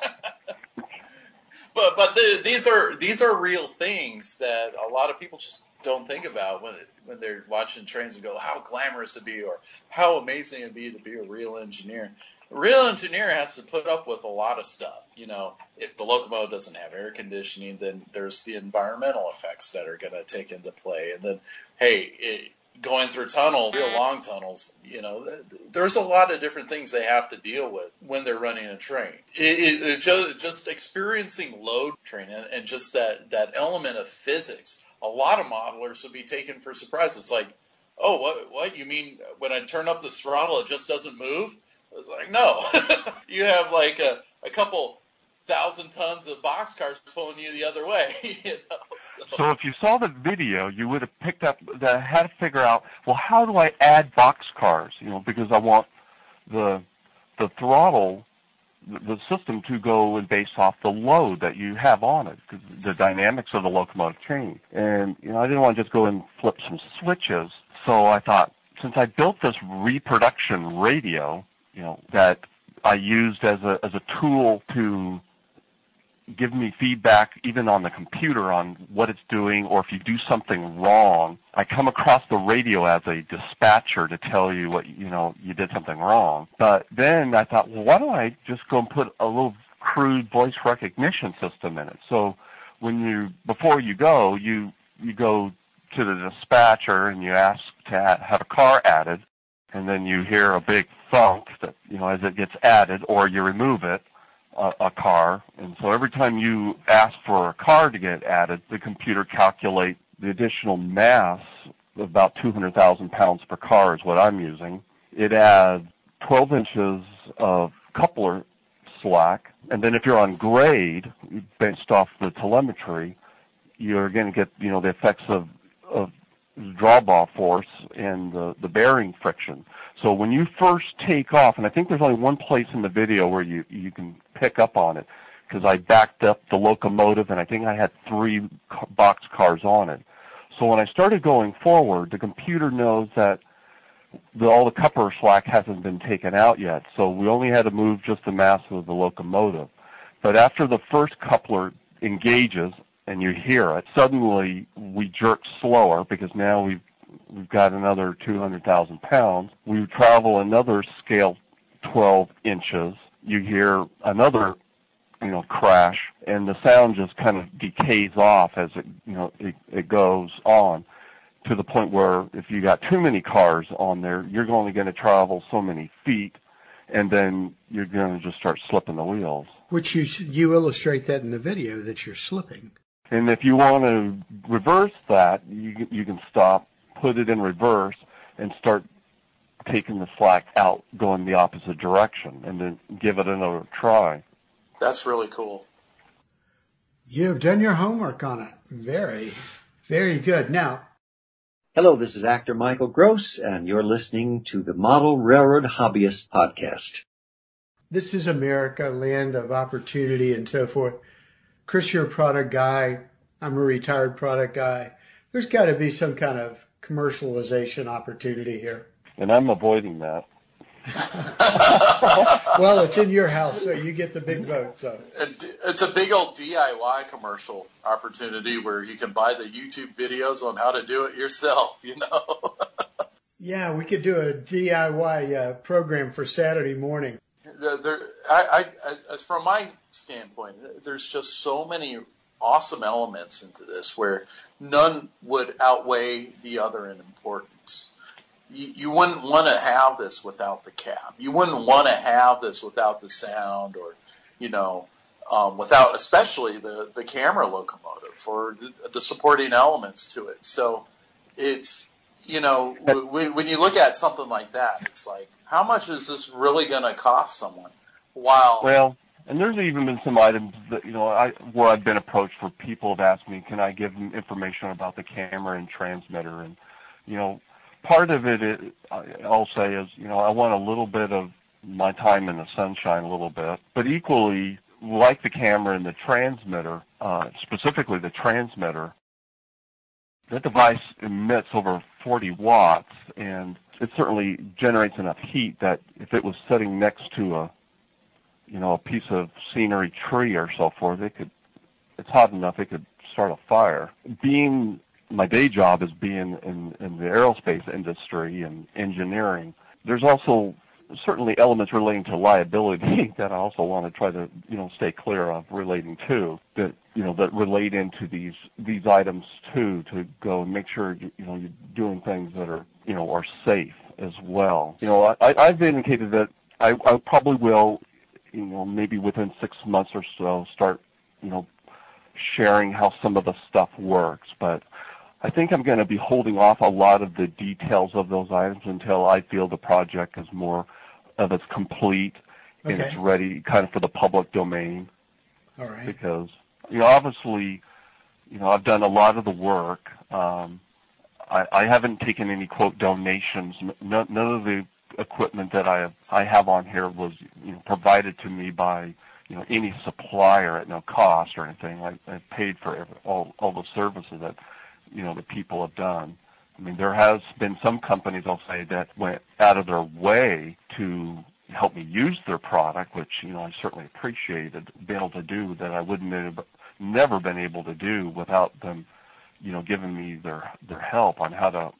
but but the, these are these are real things that a lot of people just don't think about when when they're watching trains and go, how glamorous it'd be, or how amazing it'd be to be a real engineer. Real engineer has to put up with a lot of stuff. You know, if the locomotive doesn't have air conditioning, then there's the environmental effects that are going to take into play, and then hey. It, going through tunnels, real long tunnels, you know, th- th- there's a lot of different things they have to deal with when they're running a train. It, it just, just experiencing load train and, and just that, that element of physics, a lot of modelers would be taken for surprise. It's like, oh, what, what, you mean when I turn up the throttle, it just doesn't move? It's like, no, you have like a, a couple thousand tons of boxcars pulling you the other way, you know, so. So if you saw the video, you would have picked up that I had to figure out, well, how do I add box cars? You know, because I want the the throttle, the system to go and base off the load that you have on it, 'cause the dynamics of the locomotive change. And you know, I didn't want to just go and flip some switches. So I thought, since I built this reproduction radio, you know, that I used as a as a tool to give me feedback even on the computer on what it's doing or if you do something wrong. I come across the radio as a dispatcher to tell you what, you know, you did something wrong. But then I thought, well, why don't I just go and put a little crude voice recognition system in it? So when you, before you go, you, you go to the dispatcher and you ask to have a car added and then you hear a big thunk that, you know, as it gets added or you remove it a, a car, and so every time you ask for a car to get added, the computer calculates the additional mass, about 200,000 pounds per car is what I'm using. It adds 12 inches of coupler slack, and then if you're on grade, based off the telemetry, you're going to get you know the effects of of drawbar force and the, the bearing friction. So when you first take off, and I think there's only one place in the video where you, you can pick up on it, because I backed up the locomotive and I think I had three box cars on it. So when I started going forward, the computer knows that the, all the coupler slack hasn't been taken out yet, so we only had to move just the mass of the locomotive. But after the first coupler engages and you hear it, suddenly we jerk slower because now we've we've got another 200,000 pounds. We travel another scale 12 inches. You hear another, you know, crash, and the sound just kind of decays off as it, you know, it, it goes on to the point where if you got too many cars on there, you're only going to travel so many feet, and then you're going to just start slipping the wheels. Which you you illustrate that in the video that you're slipping. And if you want to reverse that, you you can stop, put it in reverse, and start taking the slack out, going the opposite direction, and then give it another try. That's really cool. You've done your homework on it. Very, very good. Now, Hello, this is actor Michael Gross, and you're listening to the Model Railroad Hobbyist Podcast. This is America, land of opportunity and so forth. Chris, you're a product guy. I'm a retired product guy. There's got to be some kind of commercialization opportunity here. And I'm avoiding that. well, it's in your house, so you get the big vote. So it's a big old DIY commercial opportunity where you can buy the YouTube videos on how to do it yourself. You know. yeah, we could do a DIY uh, program for Saturday morning. There, I, I, from my standpoint, there's just so many awesome elements into this where none would outweigh the other in importance you, you wouldn't want to have this without the cab. You wouldn't want to have this without the sound or, you know, um, without especially the, the camera locomotive or the, the supporting elements to it. So it's, you know, w- when you look at something like that, it's like, how much is this really going to cost someone? While well, there's even been some items that you know I where I've been approached where people have asked me, can I give them information about the camera and transmitter, and you know, part of it, is, I'll say, is you know I want a little bit of my time in the sunshine a little bit, but equally, like the camera and the transmitter, uh, specifically the transmitter, that device emits over 40 watts, and it certainly generates enough heat that if it was sitting next to a, you know, a piece of scenery, tree or so forth, it could, it's hot enough it could start a fire. Being my day job is being in, in the aerospace industry and engineering. There's also certainly elements relating to liability that I also want to try to you know stay clear of relating to that you know that relate into these these items too to go and make sure you, know you're doing things that are you know are safe as well. You know I, I've indicated that I, I probably will you know maybe within six months or so start you know sharing how some of the stuff works, but I think I'm going to be holding off a lot of the details of those items until I feel the project is more of it's complete and it's ready kind of for the public domain. All right. Because, you know, obviously, you know, I've done a lot of the work. Um, I, I haven't taken any quote donations. None of the equipment that I have, I have on here was you know, provided to me by you know any supplier at no cost or anything. I, I paid for every, all all the services that you know the people have done. I mean, there has been some companies, I'll say, that went out of their way to help me use their product, which you know I certainly appreciated being able to do that I wouldn't have never been able to do without them, you know, giving me their their help on how to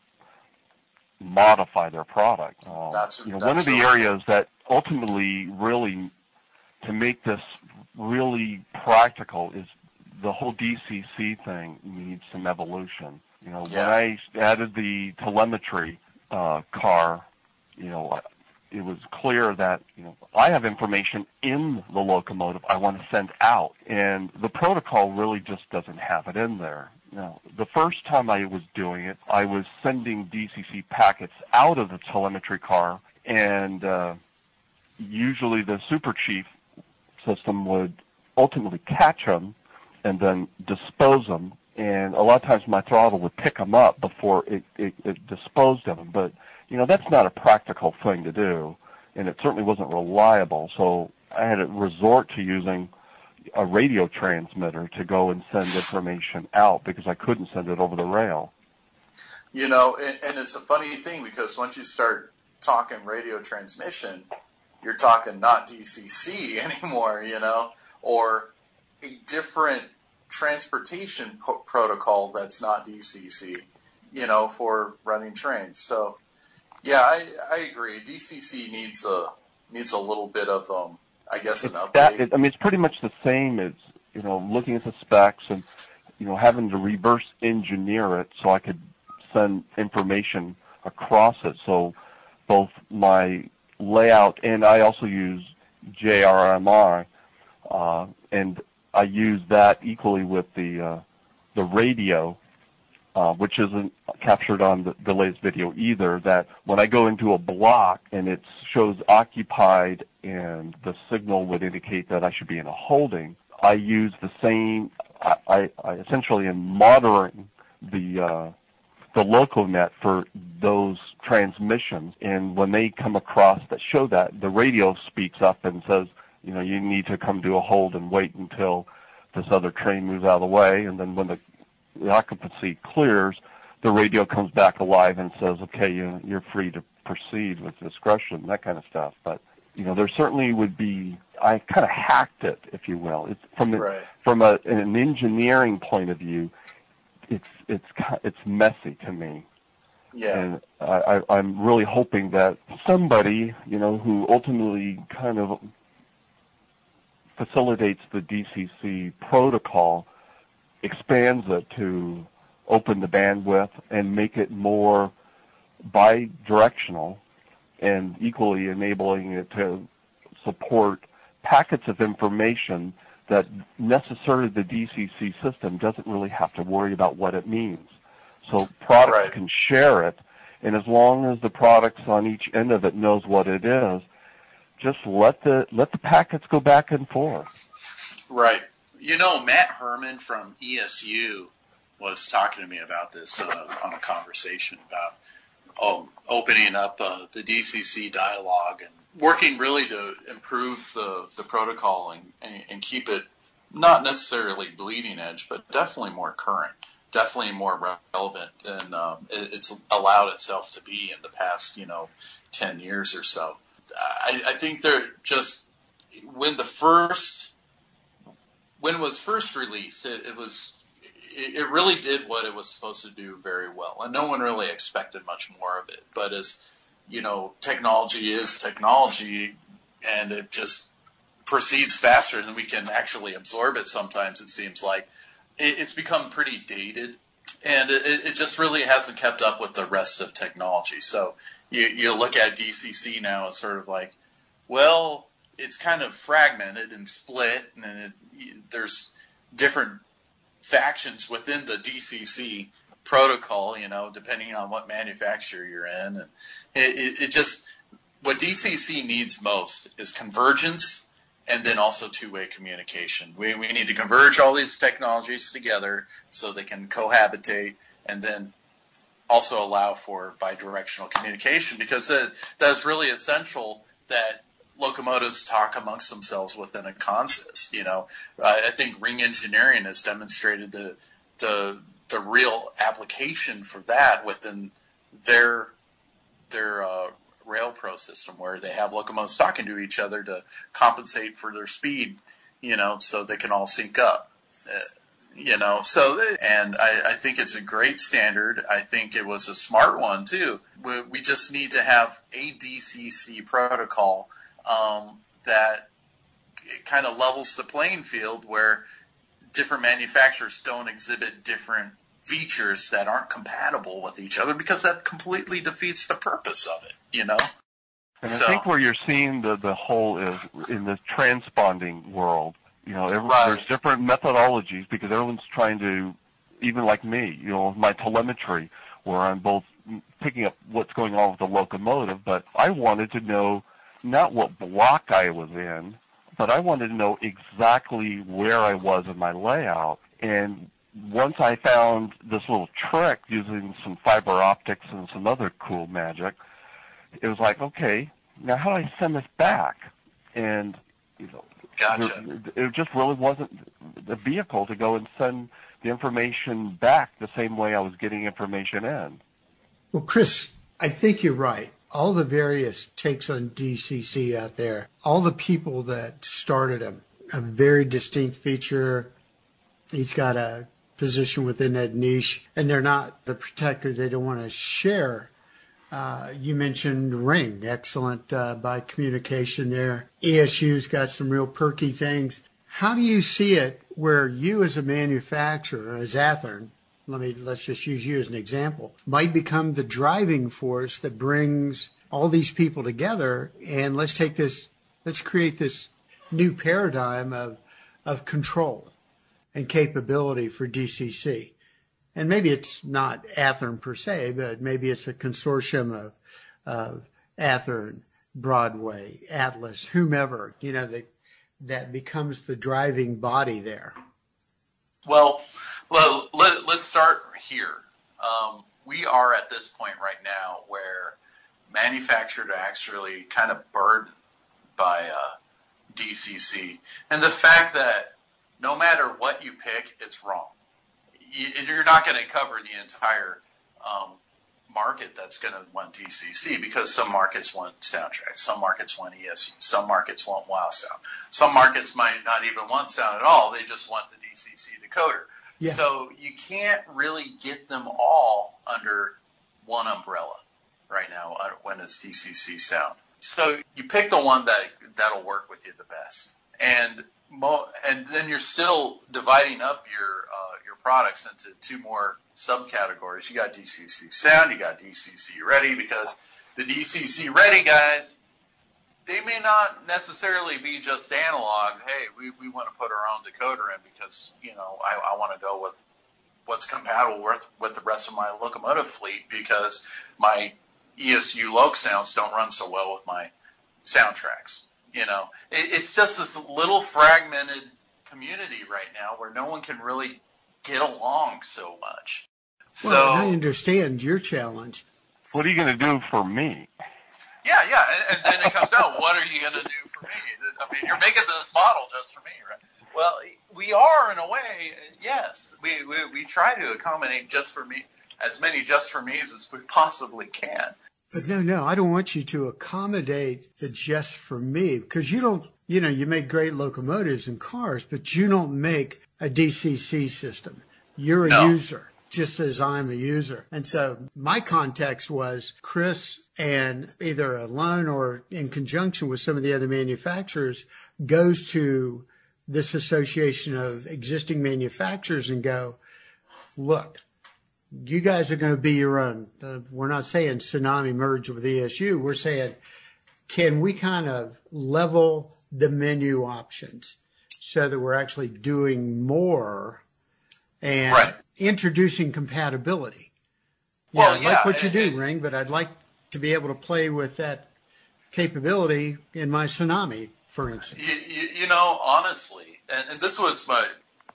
modify their product. Um, that's, you know, that's one of the areas that ultimately really to make this really practical is the whole DCC thing needs some evolution. You know, yeah. when I added the telemetry uh, car, you know, it was clear that you know I have information in the locomotive I want to send out, and the protocol really just doesn't have it in there. Now, the first time I was doing it, I was sending DCC packets out of the telemetry car, and uh, usually the super chief system would ultimately catch them and then dispose them. And a lot of times my throttle would pick them up before it, it, it disposed of them. But, you know, that's not a practical thing to do. And it certainly wasn't reliable. So I had to resort to using a radio transmitter to go and send information out because I couldn't send it over the rail. You know, and, and it's a funny thing because once you start talking radio transmission, you're talking not DCC anymore, you know, or a different transportation po- protocol that's not DCC, you know, for running trains. So, yeah, I, I agree. DCC needs a needs a little bit of, um, I guess, an update. That, I mean, it's pretty much the same as you know, looking at the specs and you know, having to reverse engineer it so I could send information across it. So both my layout and I also use JMRI, uh, and I use that equally with the uh, the radio, uh, which isn't captured on the, the latest video either. That when I go into a block and it shows occupied and the signal would indicate that I should be in a holding, I use the same. I, I, essentially am monitoring the uh, the local net for those transmissions. And when they come across that show that, the radio speaks up and says, you know, you need to come to a hold and wait until this other train moves out of the way. And then when the, the occupancy clears, the radio comes back alive and says, okay, you, you're free to proceed with discretion, that kind of stuff. But you know, there certainly would be. I kind of hacked it, if you will. It's from right. from a, an engineering point of view. It's it's it's messy to me. Yeah. And I, I, I'm really hoping that somebody, you know, who ultimately kind of facilitates the DCC protocol, expands it to open the bandwidth and make it more bi-directional and equally enabling it to support packets of information that necessarily the DCC system doesn't really have to worry about what it means. So products right. can share it, and as long as the products on each end of it knows what it is, just let the let the packets go back and forth. Right. You know, Matt Herman from ESU was talking to me about this uh, on a conversation about um, opening up uh, the DCC dialogue and working really to improve the, the protocol and, and, and keep it not necessarily bleeding edge, but definitely more current, definitely more relevant than um, it, it's allowed itself to be in the past, you know, 10 years or so. I, I think they're just when the first when it was first released, it, it was it, it really did what it was supposed to do very well, and no one really expected much more of it. But as you know, technology is technology, and it just proceeds faster than we can actually absorb it. Sometimes it seems like it, it's become pretty dated, and it, just really hasn't kept up with the rest of technology. So you you look at DCC now as sort of like, well, it's kind of fragmented and split, and it, there's different factions within the DCC protocol, you know, depending on what manufacturer you're in. And it, it, just, what DCC needs most is convergence and then also two-way communication. We, we need to converge all these technologies together so they can cohabitate and then also allow for bidirectional communication because that, that is really essential that locomotives talk amongst themselves within a consist. You know, I think ring engineering has demonstrated the the the real application for that within their their uh, RailPro system, where they have locomotives talking to each other to compensate for their speed. You know, so they can all sync up. Uh, you know, so and I, I think it's a great standard. I think it was a smart one too. We, we just need to have a DCC protocol um, that kind of levels the playing field where different manufacturers don't exhibit different features that aren't compatible with each other because that completely defeats the purpose of it, you know? And So- I think where you're seeing the, the whole is in the transponding world. You know, every, Right. there's different methodologies because everyone's trying to, even like me, you know, my telemetry, where I'm both picking up what's going on with the locomotive, but I wanted to know not what block I was in, but I wanted to know exactly where I was in my layout. And once I found this little trick using some fiber optics and some other cool magic, it was like, okay, now how do I send this back? And you know, Gotcha. there- it just really wasn't the vehicle to go and send the information back the same way I was getting information in. Well, Chris, I think you're right. All the various takes on DCC out there, all the people that started them, a very distinct feature. He's got a position within that niche, and they're not the protector. They don't want to share. Uh, you mentioned Ring, excellent uh, by communication there. ESU's got some real perky things. How do you see it where you as a manufacturer, as Athearn, let me let's just use you as an example, might become the driving force that brings all these people together and let's take this let's create this new paradigm of of control and capability for DCC. And maybe it's not Athearn per se, but maybe it's a consortium of, of Athearn, Broadway, Atlas, whomever, you know, that, that becomes the driving body there. Well, well, let, let's start here. Um, we are at this point right now where manufacturers are actually kind of burdened by uh, DCC, and the fact that no matter what you pick, it's wrong. You, are not going to cover the entire um, market that's going to want DCC because some markets want SoundTraxx, some markets want ESU, some markets want WOWSound, some markets might not even want sound at all. They just want the DCC decoder. Yeah. So you can't really get them all under one umbrella right now uh, when it's DCC sound. So you pick the one that that'll work with you the best, and mo- and then you're still dividing up your uh, your products into two more subcategories. You got DCC sound, you got DCC ready because the DCC ready guys they may not necessarily be just analog. Hey, we, we want to put our own decoder in because, you know, I, I want to go with what's compatible with, with the rest of my locomotive fleet because my ESU LokSounds don't run so well with my SoundTraxx. You know, it, it's just this little fragmented community right now where no one can really get along so much. Well, so, I understand your challenge. What are you going to do for me? Yeah, yeah, and, and then it comes out, what are you going to do for me? I mean, you're making this model just for me, right? Well, we are in a way, yes. We, we, we try to accommodate just for me, as many just for me's as we possibly can. But no, no, I don't want you to accommodate the just for me because you don't, you know, you make great locomotives and cars, but you don't make a DCC system. You're a no. user just as I'm a user. And so my context was Chris and either alone or in conjunction with some of the other manufacturers goes to this association of existing manufacturers and go, look, you guys are going to be your own. Uh, we're not saying tsunami merge with ESU. We're saying, can we kind of level the menu options so that we're actually doing more and right. introducing compatibility. Yeah, well, like yeah, what you do, Ring, but I'd like to be able to play with that capability in my tsunami, for instance. You, you, you know, honestly, and, and this was my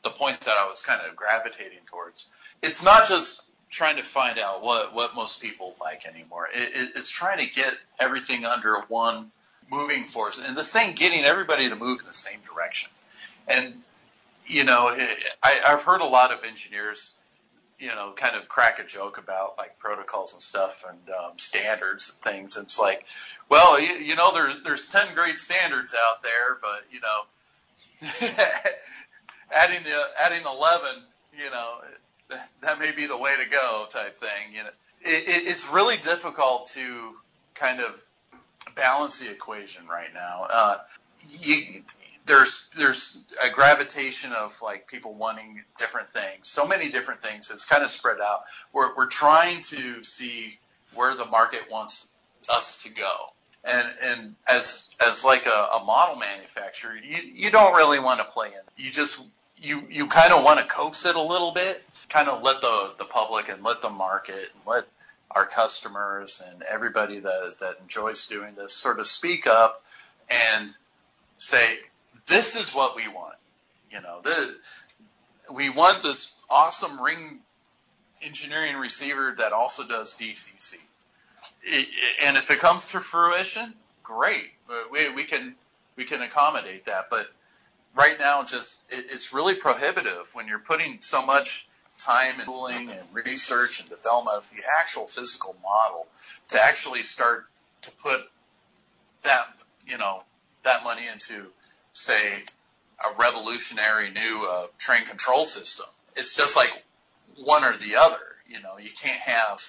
the point that I was kind of gravitating towards. It's not just trying to find out what, what most people like anymore. It, it, it's trying to get everything under one moving force, and the same getting everybody to move in the same direction. And you know, I, I've heard a lot of engineers, you know, kind of crack a joke about like protocols and stuff and um, standards and things. It's like, well, you, you know, there's there's ten great standards out there, but you know, adding the adding eleven, you know, that may be the way to go, type thing. You know, it, it, it's really difficult to kind of balance the equation right now. Uh, you there's there's a gravitation of like people wanting different things, so many different things. It's kind of spread out. We're we're trying to see where the market wants us to go, and and as as like a, a model manufacturer, you you don't really want to play in. You just you you kind of want to coax it a little bit, kind of let the the public and let the market and let our customers and everybody that that enjoys doing this sort of speak up and say this is what we want. You know, the, we want this awesome ring engineering receiver that also does DCC. It, and if it comes to fruition, great. Uh, we, we can we can accommodate that. But right now, just it, it's really prohibitive when you're putting so much time and tooling and research and development of the actual physical model to actually start to put that you know that money into say, a revolutionary new uh, train control system. It's just like one or the other. You know, you can't have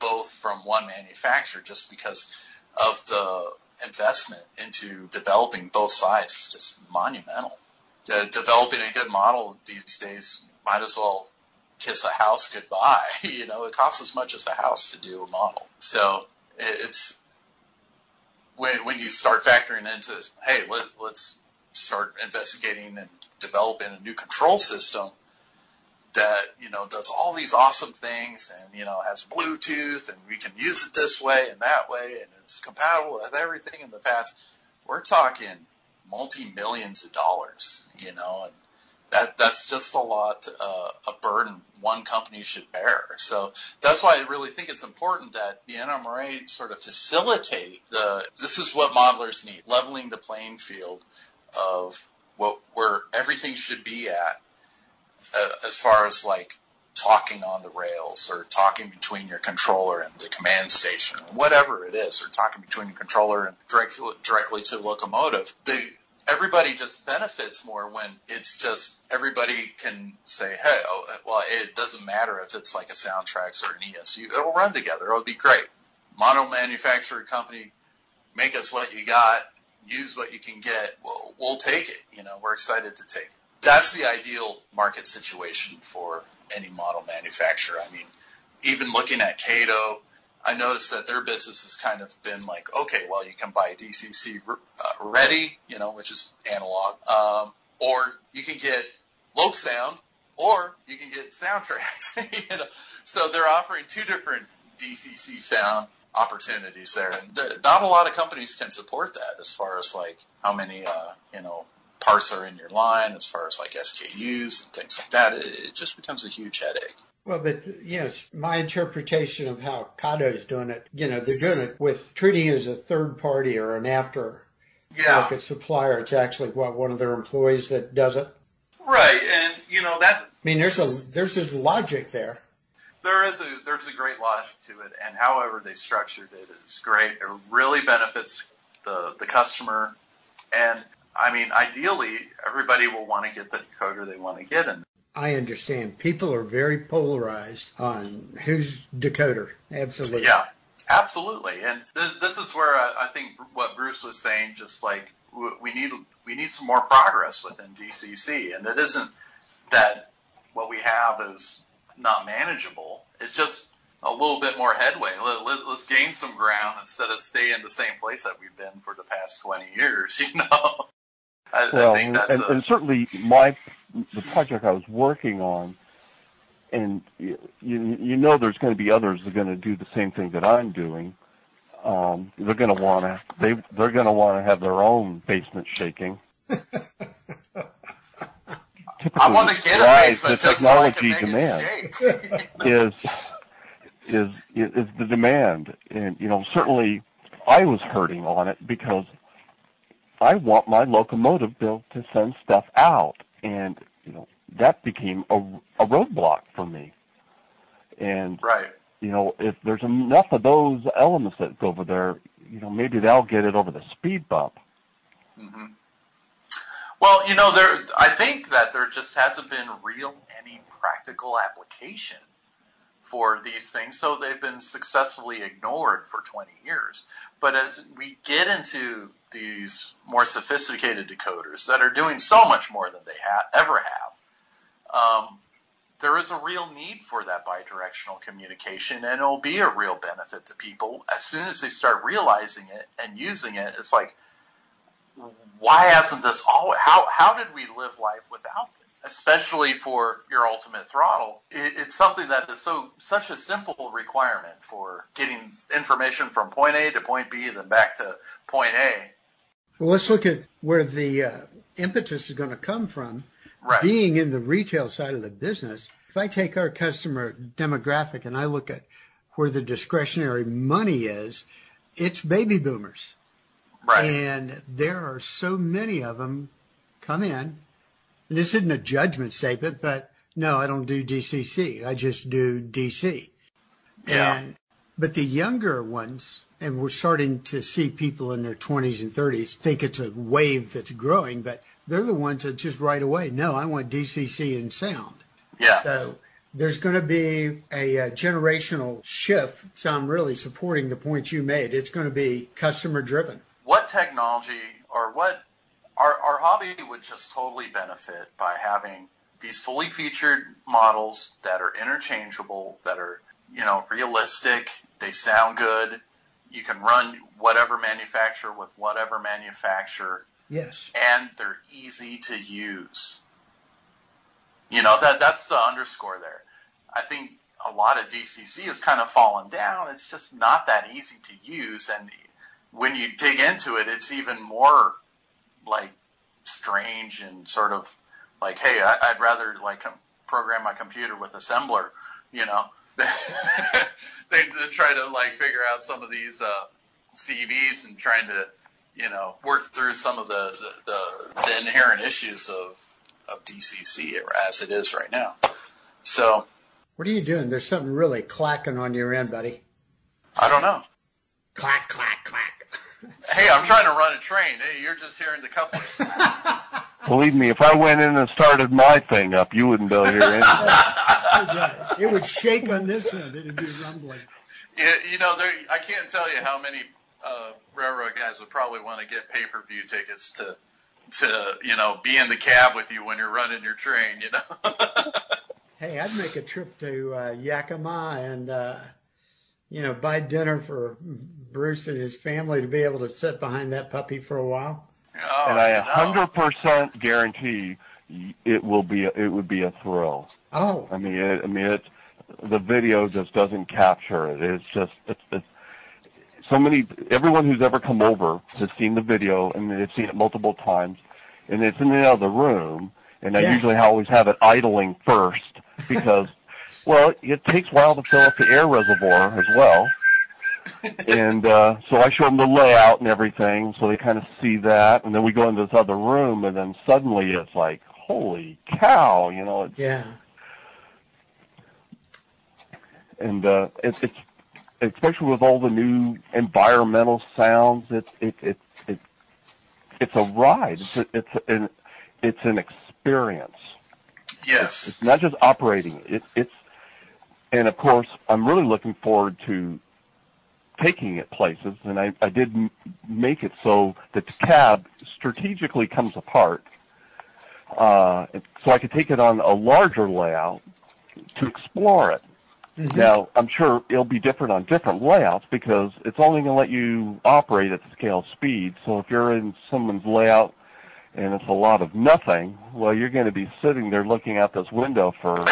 both from one manufacturer just because of the investment into developing both sides is just monumental. Uh, developing a good model these days might as well kiss a house goodbye. you know, it costs as much as a house to do a model. So it's when when you start factoring into, hey, let, let's start investigating and developing a new control system that you know does all these awesome things and you know has Bluetooth and we can use it this way and that way and it's compatible with everything in the past. We're talking multi millions of dollars, you know, and that that's just a lot uh, a burden one company should bear. So that's why I really think it's important that the NMRA sort of facilitate the this is what modelers need, leveling the playing field of what where everything should be at uh, as far as like talking on the rails or talking between your controller and the command station or whatever it is or talking between your controller and directly directly to the locomotive. The everybody just benefits more when it's just everybody can say, hey, oh, well, it doesn't matter if it's like a Soundtraxx or an ESU. It'll run together. It'll be great. Mono manufacturer company, make us what you got, use what you can get. We'll, we'll take it. You know, we're excited to take it. That's the ideal market situation for any model manufacturer. I mean, even looking at Kato, I noticed that their business has kind of been like, okay, well, you can buy DCC uh, ready, you know, which is analog, um, or you can get LokSound, or you can get SoundTraxx. you know, so they're offering two different DCC sound opportunities there, and not a lot of companies can support that as far as like how many, uh, you know, parts are in your line, as far as like SKUs and things like that. It, it just becomes a huge headache. Well, but you know, my interpretation of how is doing it, you know, they're doing it with treating it as a third party or an after yeah. market supplier. It's actually what one of their employees that does it. Right, and you know that. I mean, there's a there's a logic there. There is a there's a great logic to it, and however they structured it is great. It really benefits the the customer, and I mean, ideally, everybody will want to get the decoder they want to get, and I understand. People are very polarized on who's decoder. Absolutely. Yeah, absolutely. And th- this is where I, I, think what Bruce was saying, just like we need we need some more progress within DCC, and it isn't that what we have is not manageable. It's just a little bit more headway. Let, let, let's gain some ground instead of stay in the same place that we've been for the past 20 years, you know? I, well, I think that's and, a, and certainly my the project I was working on, and you you know there's going to be others that are going to do the same thing that I'm doing. Um, they're going to want to they they're going to want to have their own basement shaking. I want to get a basement the just so I technology can make demand it shake. is is is the demand, and you know certainly I was hurting on it because I want my locomotive built to send stuff out, and you know that became a, a roadblock for me. And right, you know, if there's enough of those elements that go over there, you know, maybe they'll get it over the speed bump. hmm Well, you know, there. I think that there just hasn't been real any practical application for these things, so they've been successfully ignored for 20 years. But as we get into these more sophisticated decoders that are doing so much more than they ha- ever have, um, there is a real need for that bidirectional communication, and it'll be a real benefit to people as soon as they start realizing it and using it. It's like, why hasn't this all? How how did we live life without it? especially for your ultimate throttle, it, it's something that is so such a simple requirement for getting information from point A to point B, then back to point A. Well, let's look at where the uh, impetus is going to come from. Right. Being in the retail side of the business, if I take our customer demographic and I look at where the discretionary money is, it's baby boomers. Right. And there are so many of them come in this isn't a judgment statement, but no, I don't do DCC. I just do DC. Yeah. And, but the younger ones, and we're starting to see people in their 20s and 30s think it's a wave that's growing, but they're the ones that just right away, no, I want DCC and sound. Yeah. So there's going to be a, a, generational shift. So I'm really supporting the point you made. It's going to be customer driven. What technology or what our, our hobby would just totally benefit by having these fully featured models that are interchangeable, that are, you know, realistic, they sound good. You can run whatever manufacturer with whatever manufacturer. Yes. And they're easy to use. You know, that that's the underscore there. I think a lot of DCC has kind of fallen down. It's just not that easy to use. And when you dig into it, it's even more like strange and sort of like, hey, I, I'd rather like program my computer with assembler, you know, they, they try to like figure out some of these uh, CVs and trying to, you know, work through some of the the, the, the inherent issues of of DCC as it is right now. So, What are you doing? There's something really clacking on your end, buddy. I don't know. Clack, clack, clack. Hey, I'm trying to run a train. Hey, you're just hearing the couplers. Believe me, if I went in and started my thing up, you wouldn't be able to hear anything. it would shake on this end. It'd be rumbling. you, you know, there. I can't tell you how many uh, railroad guys would probably want to get pay-per-view tickets to to you know be in the cab with you when you're running your train. You know. Hey, I'd make a trip to uh, Yakima and, uh, you know, buy dinner for Bruce and his family to be able to sit behind that puppy for a while. Oh, and I you hundred percent guarantee it will be it would be a thrill. Oh, I mean, it, I mean, it, the video just doesn't capture it. It's just, it's, it's, so many, everyone who's ever come over has seen the video and they've seen it multiple times and it's in the other room and I Yeah. usually always have it idling first because, well, it takes a while to fill up the air reservoir as well. And, uh, so I show them the layout and everything so they kind of see that and then we go into this other room and then suddenly it's like, holy cow, you know, it's, yeah. and uh, it, it's especially with all the new environmental sounds. It it it, it it's a ride. It's a, it's an it's an experience. Yes. It's not just operating. It, it's and of course I'm really looking forward to taking it places. And I I did m- make it so that the cab strategically comes apart. Uh, so I could take it on a larger layout to explore it. Now, I'm sure it'll be different on different layouts because it's only going to let you operate at scale speed. So if you're in someone's layout and it's a lot of nothing, well, you're going to be sitting there looking out this window for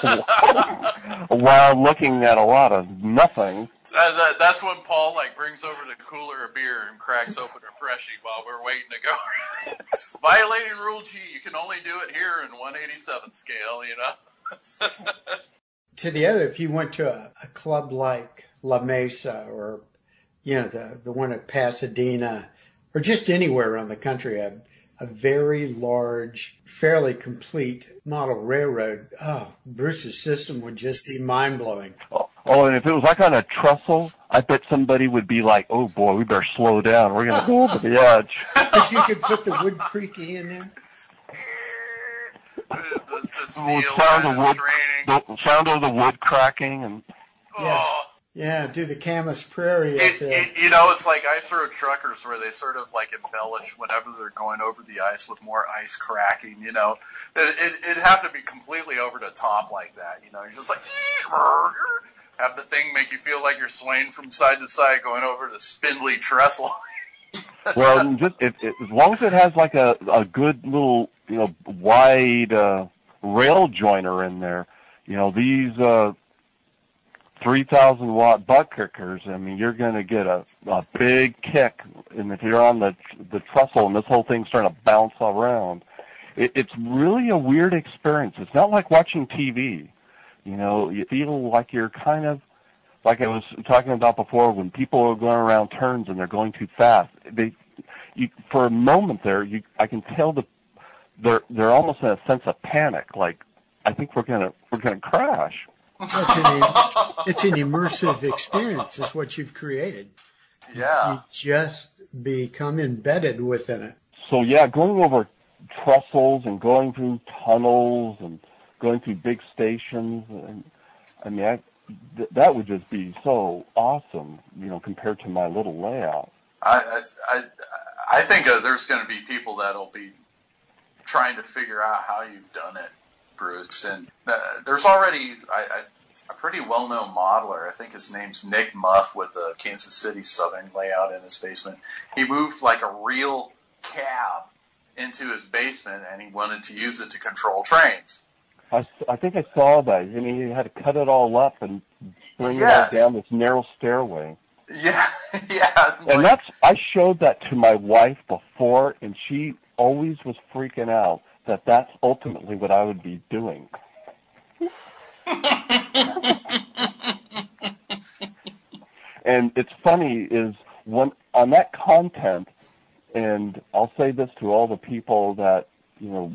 a while, looking at a lot of nothing. That, that, that's when Paul like brings over the cooler of beer and cracks open a freshie while we're waiting to go. Violating rule G, you can only do it here in 187 scale, you know. To the other, if you went to a, a club like La Mesa or, you know, the, the one at Pasadena or just anywhere around the country, a, a very large, fairly complete model railroad, oh, Bruce's system would just be mind blowing. Oh, Oh, and if it was like on a trestle, I bet somebody would be like, "Oh boy, we better slow down. We're going to go over the edge." Because you could put the wood creaky in there. the, the The steel sound of of wood, the sound of the wood cracking, and Oh, Yeah, do the Camas Prairie up it, there. it, you know, it's like ice road truckers where they sort of like embellish whenever they're going over the ice with more ice cracking. You know, it, it, it'd have to be completely over the top like that. You know, you're just like have the thing make you feel like you're swaying from side to side going over the spindly trestle. well, just it, it, as long as it has like a a good little you know wide uh, rail joiner in there, you know these uh, three thousand watt butt kickers. I mean, you're going to get a a big kick, and if you're on the the trestle and this whole thing's starting to bounce around, it, it's really a weird experience. It's not like watching TV. You know, you feel like you're kind of like I was talking about before, when people are going around turns and they're going too fast, they, you, for a moment there, you, I can tell the, they're, they're almost in a sense of panic, like, I think we're gonna, we're gonna crash. It's an, it's an immersive experience, is what you've created. yeah. You just become embedded within it. So yeah, going over trestles and going through tunnels and going through big stations, and I mean, I, th- that would just be so awesome, you know, compared to my little layout. I I I, I think uh, there's going to be people that'll be trying to figure out how you've done it, Bruce. And uh, there's already I, I, a pretty well-known modeler. I think his name's Nick Muff with the Kansas City Southern layout in his basement. He moved like a real cab into his basement, and he wanted to use it to control trains. I, I think I saw that. I mean, he had to cut it all up and bring Yes. it all down this narrow stairway. Yeah, yeah. And like- that's I showed that to my wife before, and she always was freaking out that that's ultimately what I would be doing. and it's funny is when on that content, and I'll say this to all the people that you know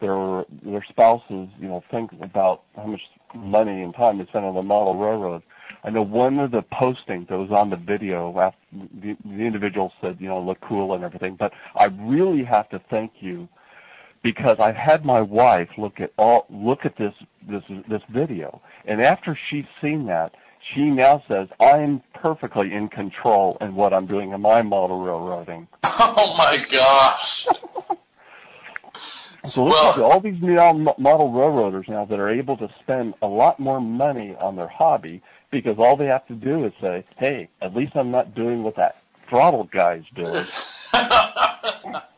their their spouses you know think about how much money and time they spend on the model railroad. I know one of the postings that was on the video, after the, the individual said, you know, look cool and everything, but I really have to thank you because I've had my wife look at all look at this this this video, and after she's seen that, she now says I'm perfectly in control in what I'm doing in my model railroading. Oh my gosh! So look at all these now model railroaders now that are able to spend a lot more money on their hobby because all they have to do is say, "Hey, at least I'm not doing what that throttle guy's doing."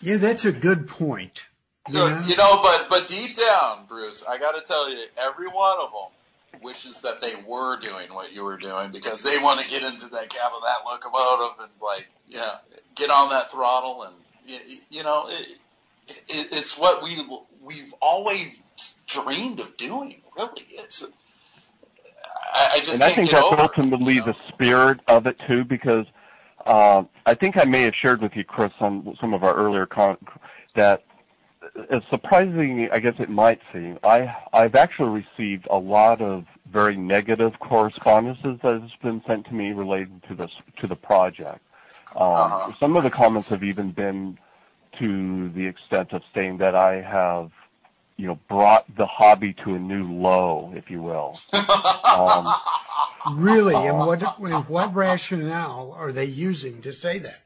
Yeah, that's a good point. You Look, know? you know, but but deep down, Bruce, I got to tell you, every one of them wishes that they were doing what you were doing because they want to get into that cab of that locomotive and like, yeah, get on that throttle and you, you know, it, it, it's what we we've always dreamed of doing. Really, it's. I, I just and I can't think get that's over ultimately you know? the spirit of it too, because uh, I think I may have shared with you, Chris, on some of our earlier that as surprising, I guess it might seem, I I've actually received a lot of very negative correspondences that has been sent to me related to this to the project. Um, Uh-huh. Some of the comments have even been to the extent of saying that I have, you know, brought the hobby to a new low, if you will. Um, Really, and what and what rationale are they using to say that?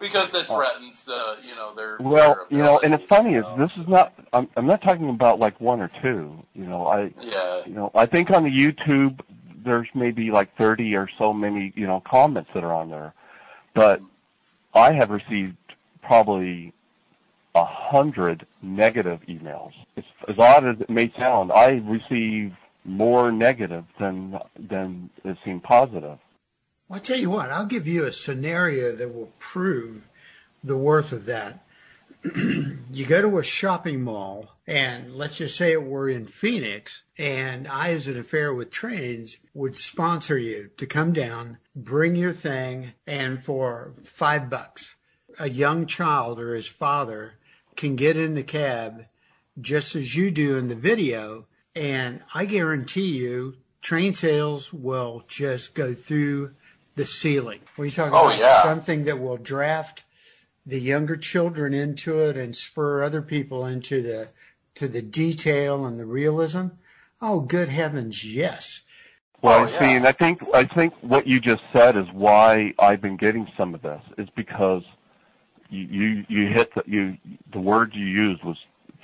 because it threatens, uh, you know, their. Well, their you know, and it's funny is this is not. I'm, I'm not talking about like one or two. You know, I, Yeah. you know, I think on the YouTube there's maybe like 30 or so many, you know, comments that are on there, but I have received probably a hundred negative emails. As, odd as it may sound, I receive more negative than than it seemed positive. Well, I'll tell you what, I'll give you a scenario that will prove the worth of that. you go to a shopping mall, and let's just say it were in Phoenix, and I, as an affair with trains, would sponsor you to come down, bring your thing, and for five bucks, a young child or his father can get in the cab just as you do in the video, and I guarantee you, train sales will just go through the ceiling. We talk Oh, about yeah. something that will draft the younger children into it and spur other people into the to the detail and the realism. Oh, good heavens, yes. Well, Oh, yeah. see, and I think I think what you just said is why I've been getting some of this is because you you, hit the, you the word you used was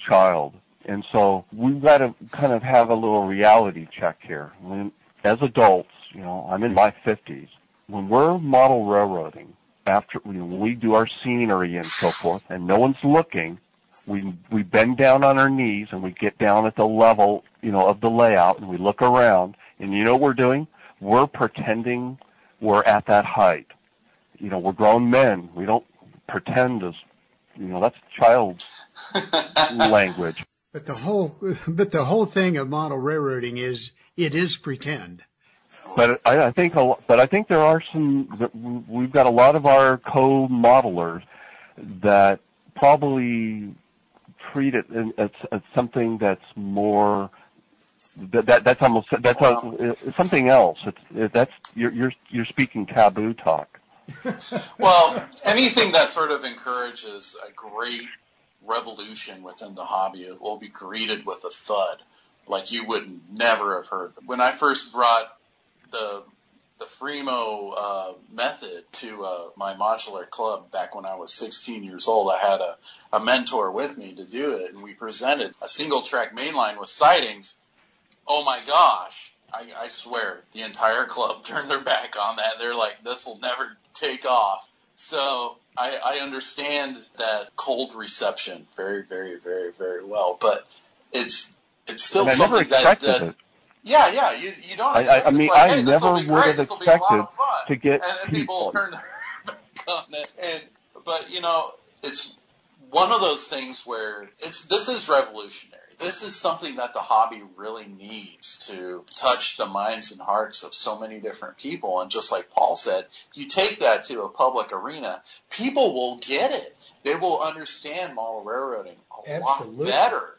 child, and so we've got to kind of have a little reality check here. When, as adults, you know, I'm in my fifties. When we're model railroading, after you know, when we do our scenery and so forth, and no one's looking, we we bend down on our knees and we get down at the level, you know, of the layout, and we look around, and you know what we're doing? We're pretending we're at that height. You know, we're grown men. We don't pretend as, you know, that's child's language. But the whole but the whole thing of model railroading is it is pretend. But I, I think, a, lo- but I think there are some. that We've got a lot of our co-modelers that probably treat it as, as something that's more. That, that that's almost that's a, something else. It's it, that's you're you're you're speaking taboo talk. Well, anything that sort of encourages a great revolution within the hobby will be greeted with a thud, like you would never have heard. When I first brought the the Fremo uh, method to uh, my modular club back when I was 16 years old, I had a, a mentor with me to do it, and we presented a single track mainline with sidings. Oh my gosh! I, I swear, the entire club turned their back on that. They're like, "This will never take off." So I, I understand that cold reception very, very, very, very well, but it's it's still And I something that, expected that it. yeah, yeah, you you don't. I- I- I mean, like, I hey, this'll never would great. have This'll be a lot expected to get and, and people people- turn their back on it. And but you know, it's one of those things where it's this is revolutionary. This is something that the hobby really needs to touch the minds and hearts of so many different people. And just like Paul said, you take that to a public arena, people will get it. They will understand model railroading a Absolutely. lot better.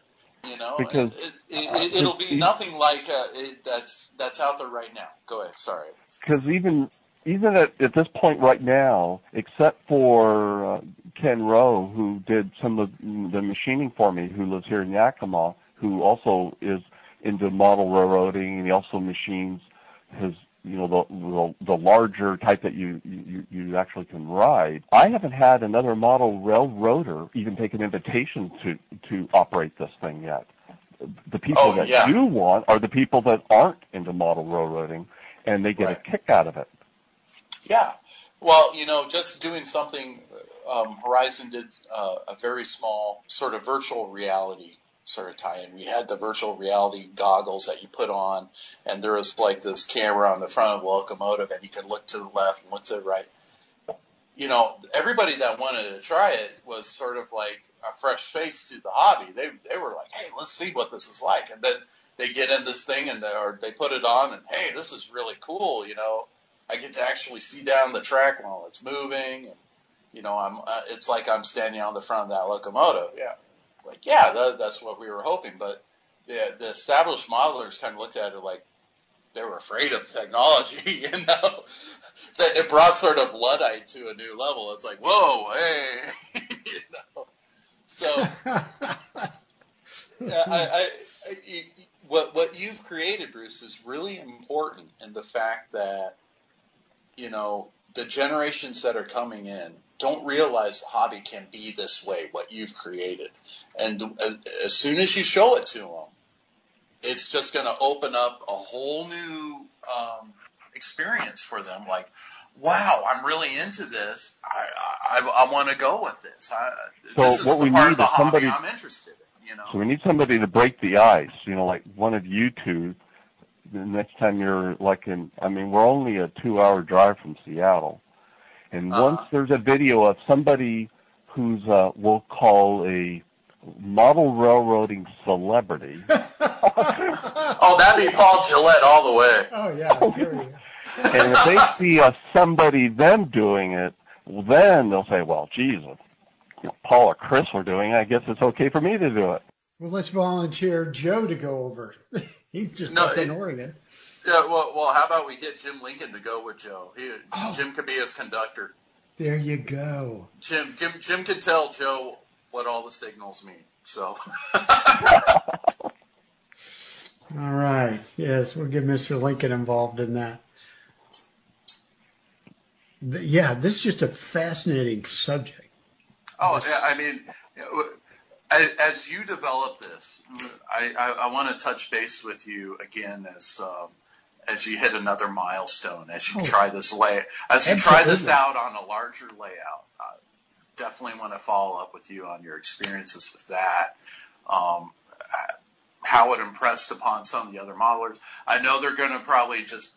You know, Because, it, it, it, will be nothing like uh, it, that's that's out there right now. Go ahead. Sorry. because even even at, at this point right now, except for uh, Ken Rowe, who did some of the machining for me, who lives here in Yakima, who also is into model railroading, and he also machines his you know the the, the larger type that you, you you actually can ride. I haven't had another model railroader even take an invitation to to operate this thing yet. The people Oh, that yeah. do want are the people that aren't into model railroading, and they get Right. a kick out of it. Yeah. Well, you know, just doing something, um, Horizon did uh, a very small sort of virtual reality sort of tie-in. We had the virtual reality goggles that you put on, and there was like this camera on the front of the locomotive, and you could look to the left and look to the right. You know, everybody that wanted to try it was sort of like a fresh face to the hobby. They they were like, hey, let's see what this is like, and then they get in this thing and they, or they put it on, and hey, this is really cool. You know, I get to actually see down the track while it's moving, and you know, I'm. Uh, it's like I'm standing on the front of that locomotive. Yeah, like yeah, that, that's what we were hoping. But the the established modelers kind of looked at it like they were afraid of technology. You know, that it brought sort of luddite to a new level. It's like whoa, hey, you know. So yeah, I, I, I, what what you've created, Bruce, is really important in the fact that you know the generations that are coming in don't realize the hobby can be this way. What you've created, and as, as soon as you show it to them, it's just going to open up a whole new um, experience for them. Like, wow, I'm really into this. I I, I want to go with this. I, So this is what we need is somebody- I'm interested in. You know. So we need somebody to break the ice, you know, like one of you two. The next time you're like in, I mean, we're only a two-hour drive from Seattle, and Uh-huh. once there's a video of somebody who's uh, we'll call a model railroading celebrity, Oh, that'd be Paul Gillette all the way. oh yeah, there you go. and if they see uh, somebody them doing it, well, then they'll say, "Well, Jesus, you know, Paul or Chris were doing it. I guess it's okay for me to do it." Well, let's volunteer Joe to go over. He's just No, up in it- Oregon. Yeah, well, well, how about we get Jim Lincoln to go with Joe? He, Oh. Jim could be his conductor. There you go. Jim, Jim, Jim can tell Joe what all the signals mean. So, All right. Yes, we'll get Mr. Lincoln involved in that. Yeah, this is just a fascinating subject. oh, yeah, I mean, as, as you develop this, I, I, I want to touch base with you again as um, as you hit another milestone, as you Oh. try this lay, as you try this out on a larger layout. Uh, definitely want to follow up with you on your experiences with that. Um, how it impressed upon some of the other modelers. I know they're going to probably just,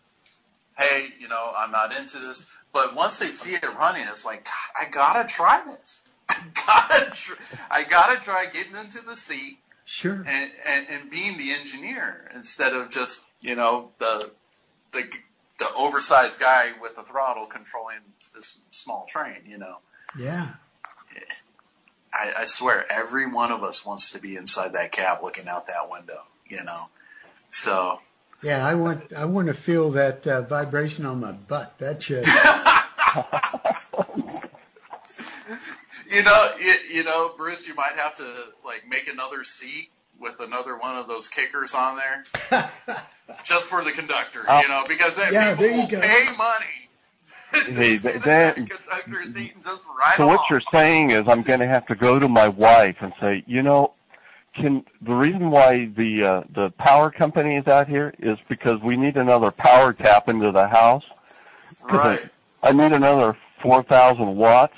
hey, you know, I'm not into this. But once they see it running, it's like, God, I gotta try this. I gotta, tr- I gotta try getting into the seat Sure. and, and, and being the engineer instead of just, you know, the, the, the oversized guy with the throttle controlling this small train, you know. Yeah. I, I swear, every one of us wants to be inside that cab looking out that window, you know. So, Yeah, I want I want to feel that uh, vibration on my butt. That should. you know, you, you know, Bruce, you might have to like make another seat with another one of those kickers on there, just for the conductor, you know, because that Yeah, people will go. pay money. to that- that conductor seat and just ride So along. what you're saying is I'm going to have to go to my wife and say, you know, can the reason why the uh, the power company is out here is because we need another power tap into the house. right. I, I need another 4,000 watts.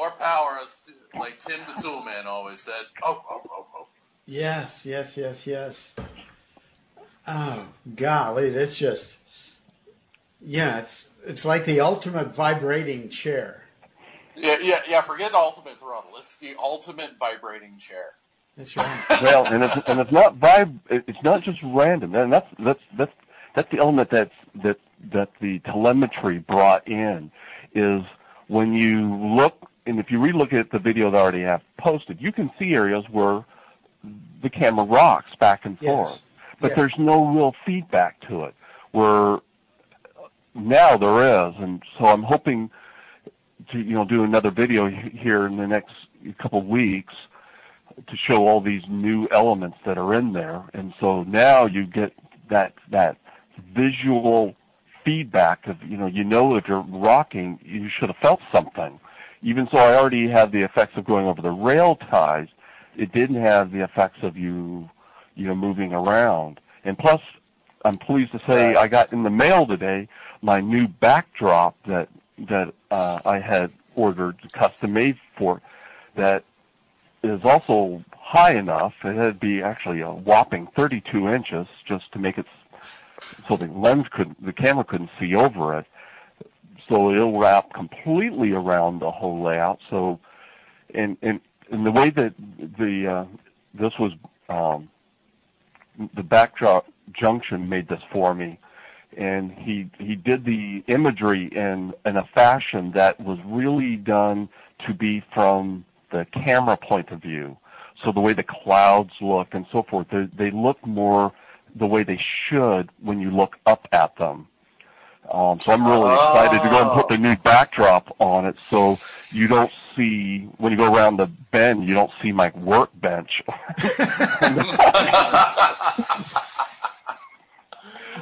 More power, as t- like Tim the Toolman always said. Oh, oh, oh, oh. yes, yes, yes, yes. Oh golly, that's just Yeah, it's it's like the ultimate vibrating chair. Yeah, yeah, yeah. Forget ultimate throttle. It's the ultimate vibrating chair. That's right. well, and it's and it's not vib. It's not just random, and that's that's that's that's the element that's that that the telemetry brought in is when you look and if you relook at the video that I already have posted, you can see areas where the camera rocks back and forth, but there's no real feedback to it. Where now there is, and so I'm hoping to you know do another video here in the next couple of weeks to show all these new elements that are in there, and so now you get that that visual feedback of you know you know if you're rocking you should have felt something. Even so, I already had the effects of going over the rail ties. It didn't have the effects of you you know moving around, and plus. I'm pleased to say I got in the mail today my new backdrop that that uh, I had ordered custom made for that is also high enough. It had be actually a whopping 32 inches just to make it so the lens could, the camera couldn't see over it. So it'll wrap completely around the whole layout. So, and and and the way that the uh, this was um, the backdrop junction made this for me and he he did the imagery in in a fashion that was really done to be from the camera point of view. So the way the clouds look and so forth, they, they look more the way they should when you look up at them. Um, so I'm really excited to go and put the new backdrop on it, so you don't see when you go around the bend, you don't see my workbench.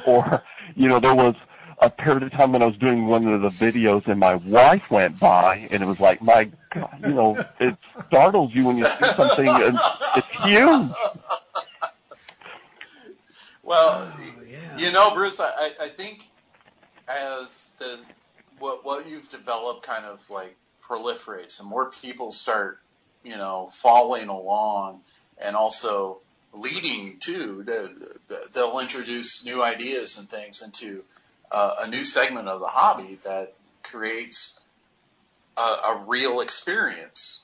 or you know there was a period of time when I was doing one of the videos and my wife went by and it was like my God, you know it startles you when you see something and it's huge. Well, Oh, yeah. you know, Bruce, I, I- I think as the what what you've developed kind of like proliferates and more people start, you know, following along and also leading too, the, the, they'll introduce new ideas and things into uh, a new segment of the hobby that creates a, a real experience.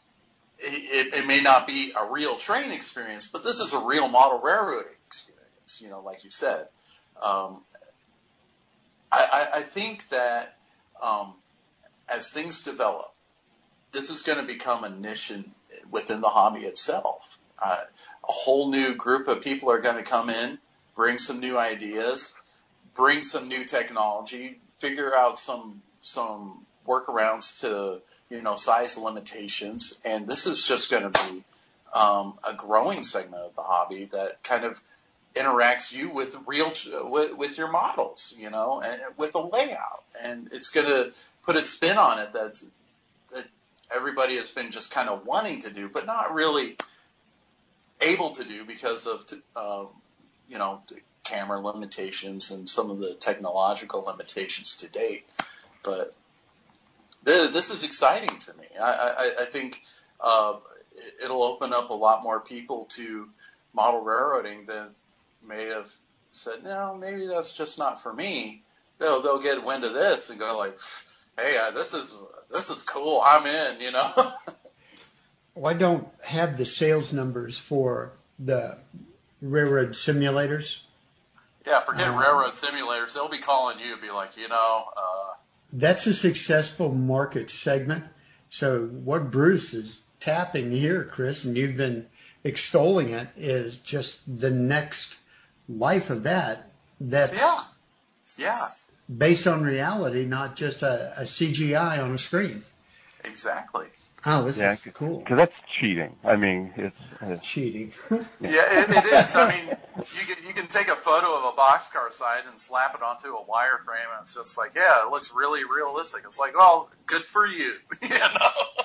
It, it, it may not be a real train experience, but this is a real model railroading experience. You know, like you said, um, I, I, think that um, as things develop, this is going to become a niche in, within the hobby itself. Uh, a whole new group of people are going to come in, bring some new ideas, bring some new technology, figure out some some workarounds to you know size limitations, and this is just going to be um, a growing segment of the hobby that kind of interacts you with real with, with your models, you know, and with the layout, and it's going to put a spin on it that's that everybody has been just kind of wanting to do, but not really able to do because of uh, you know camera limitations and some of the technological limitations to date. But th- this is exciting to me. I, I, I think uh, it'll open up a lot more people to model railroading than may have said, no, maybe that's just not for me. They'll they'll get wind of this and go like, hey, uh, this is this is cool. I'm in. You know. Well, I don't have the sales numbers for the railroad simulators. yeah, forget Um, railroad simulators. They'll be calling you, be like, you know, uh, That's a successful market segment. So what Bruce is tapping here, Chris, and you've been extolling it, is just the next life of that. That's yeah, yeah, based on reality, not just a, a CGI on a screen. exactly. Oh, this Yeah, is cool. because that's cheating. I mean, it's, it's Cheating. Yeah, it, it is. I mean, you can you can take a photo of a boxcar side and slap it onto a wireframe, and it's just like, yeah, it looks really realistic. It's like, well, good for you, you know.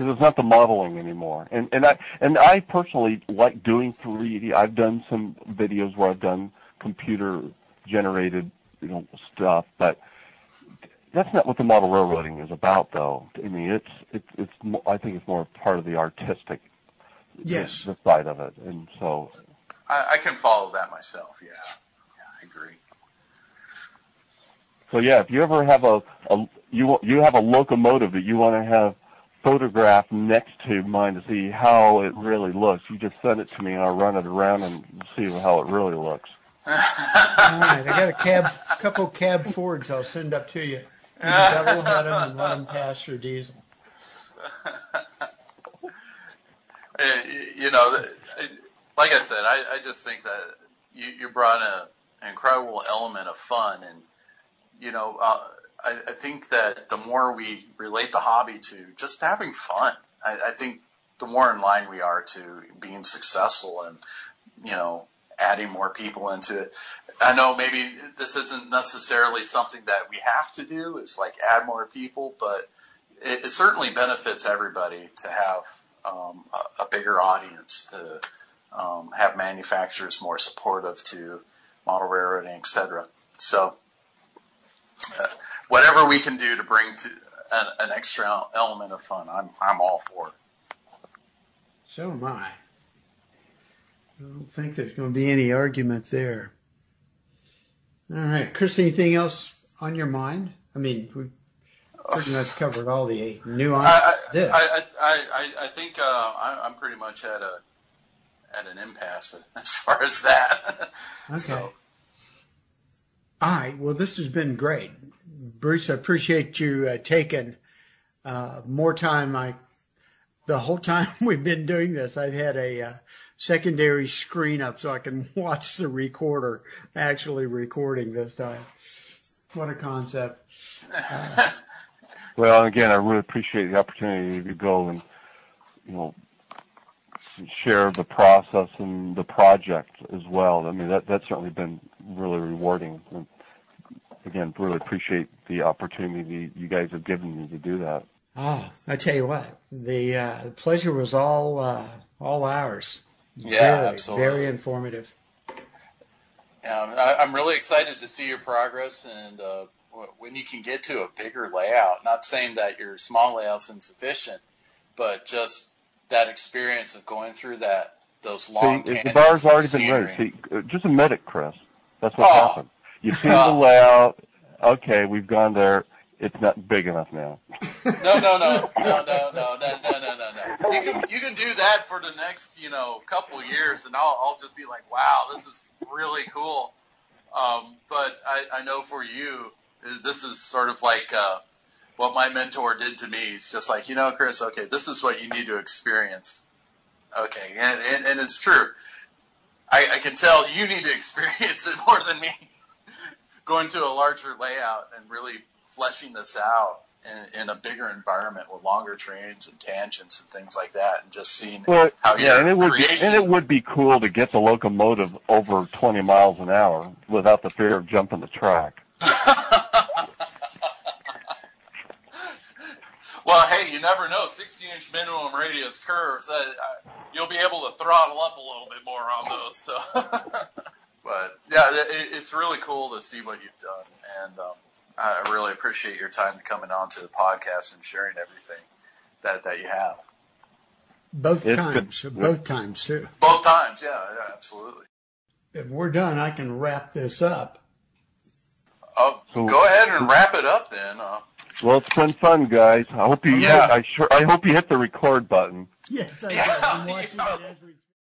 Because it's not the modeling anymore. And and I and I personally like doing 3D. I've done some videos where I've done computer generated you know stuff, but that's not what the model railroading is about, though. I mean, it's it's it's mo- I think it's more part of the artistic Yes. the side of it, and so I, I can follow that myself. Yeah, yeah, I agree. So yeah, if you ever have a, a you you have a locomotive that you want to have photographed next to mine to see how it really looks, you just send it to me and I'll run it around and see how it really looks. All right, I got a cab, couple cab forwards. I'll send up to you. You can double head them and let them pass your diesel. you know, like I said, I, I just think that you, you brought a, an incredible element of fun, and you know, uh, I, I think that the more we relate the hobby to just having fun, I, I think the more in line we are to being successful and you know adding more people into it. I know maybe this isn't necessarily something that we have to do. Is like add more people, but it, it certainly benefits everybody to have um, a, a, bigger audience, to um, have manufacturers more supportive to model railroading, etc. So, uh, whatever we can do to bring to an, an, extra element of fun, I'm I'm all for. It. So am I. I don't think there's going to be any argument there. All right, Chris, anything else on your mind? I mean, we pretty much covered all the nuances. I, I, I, I, I think uh, I'm pretty much at a at an impasse as far as that. okay. So. All right. Well, this has been great, Bruce. I appreciate you uh, taking uh, more time. I the whole time we've been doing this, I've had a uh, secondary screen up so I can watch the recorder actually recording this time. What a concept. Well, again, I really appreciate the opportunity to go and, you know, share the process and the project as well. I mean, that that's certainly been really rewarding. And again, really appreciate the opportunity you guys have given me to do that. Oh, I tell you what, the, uh, the pleasure was all uh, all ours. Yeah, very, absolutely. Very informative. Um, I, I'm really excited to see your progress and uh, when you can get to a bigger layout. Not saying that your small layout's insufficient, but just that experience of going through that those long. See, the bar's already been ready. See, uh, just admit it, Chris. That's what oh. happened. You see the layout. Okay, we've gone there. It's not big enough now. no, no, no, no, no, no, no, no, no, no, no. You can you can do that for the next you know couple years, and I'll I'll just be like, wow, this is really cool. Um, but I, I know for you, this is sort of like uh, what my mentor did to me. He's just like, you know, Chris, okay, this is what you need to experience. Okay, and, and, and it's true. I, I can tell you need to experience it more than me. Going to a larger layout and really fleshing this out in, in, a bigger environment with longer trains and tangents and things like that, and just seeing well, how yeah, and it would be, and it would be cool to get the locomotive over 20 miles an hour without the fear of jumping the track. well, hey, you never know. 16-inch minimum radius curves, uh, uh, you'll be able to throttle up a little bit more on those. So, but yeah, it, it's really cool to see what you've done, and um, I really appreciate your time coming on to the podcast and sharing everything that that you have. Both it's times, good. both times too. Both times, yeah, yeah, absolutely. If we're done, I can wrap this up. Oh, go ahead and wrap it up then. Uh, well, it's been fun, guys. I hope you. Yeah. I sure. I hope you hit the record button. Yes, I yeah, I'm watching yeah. it as we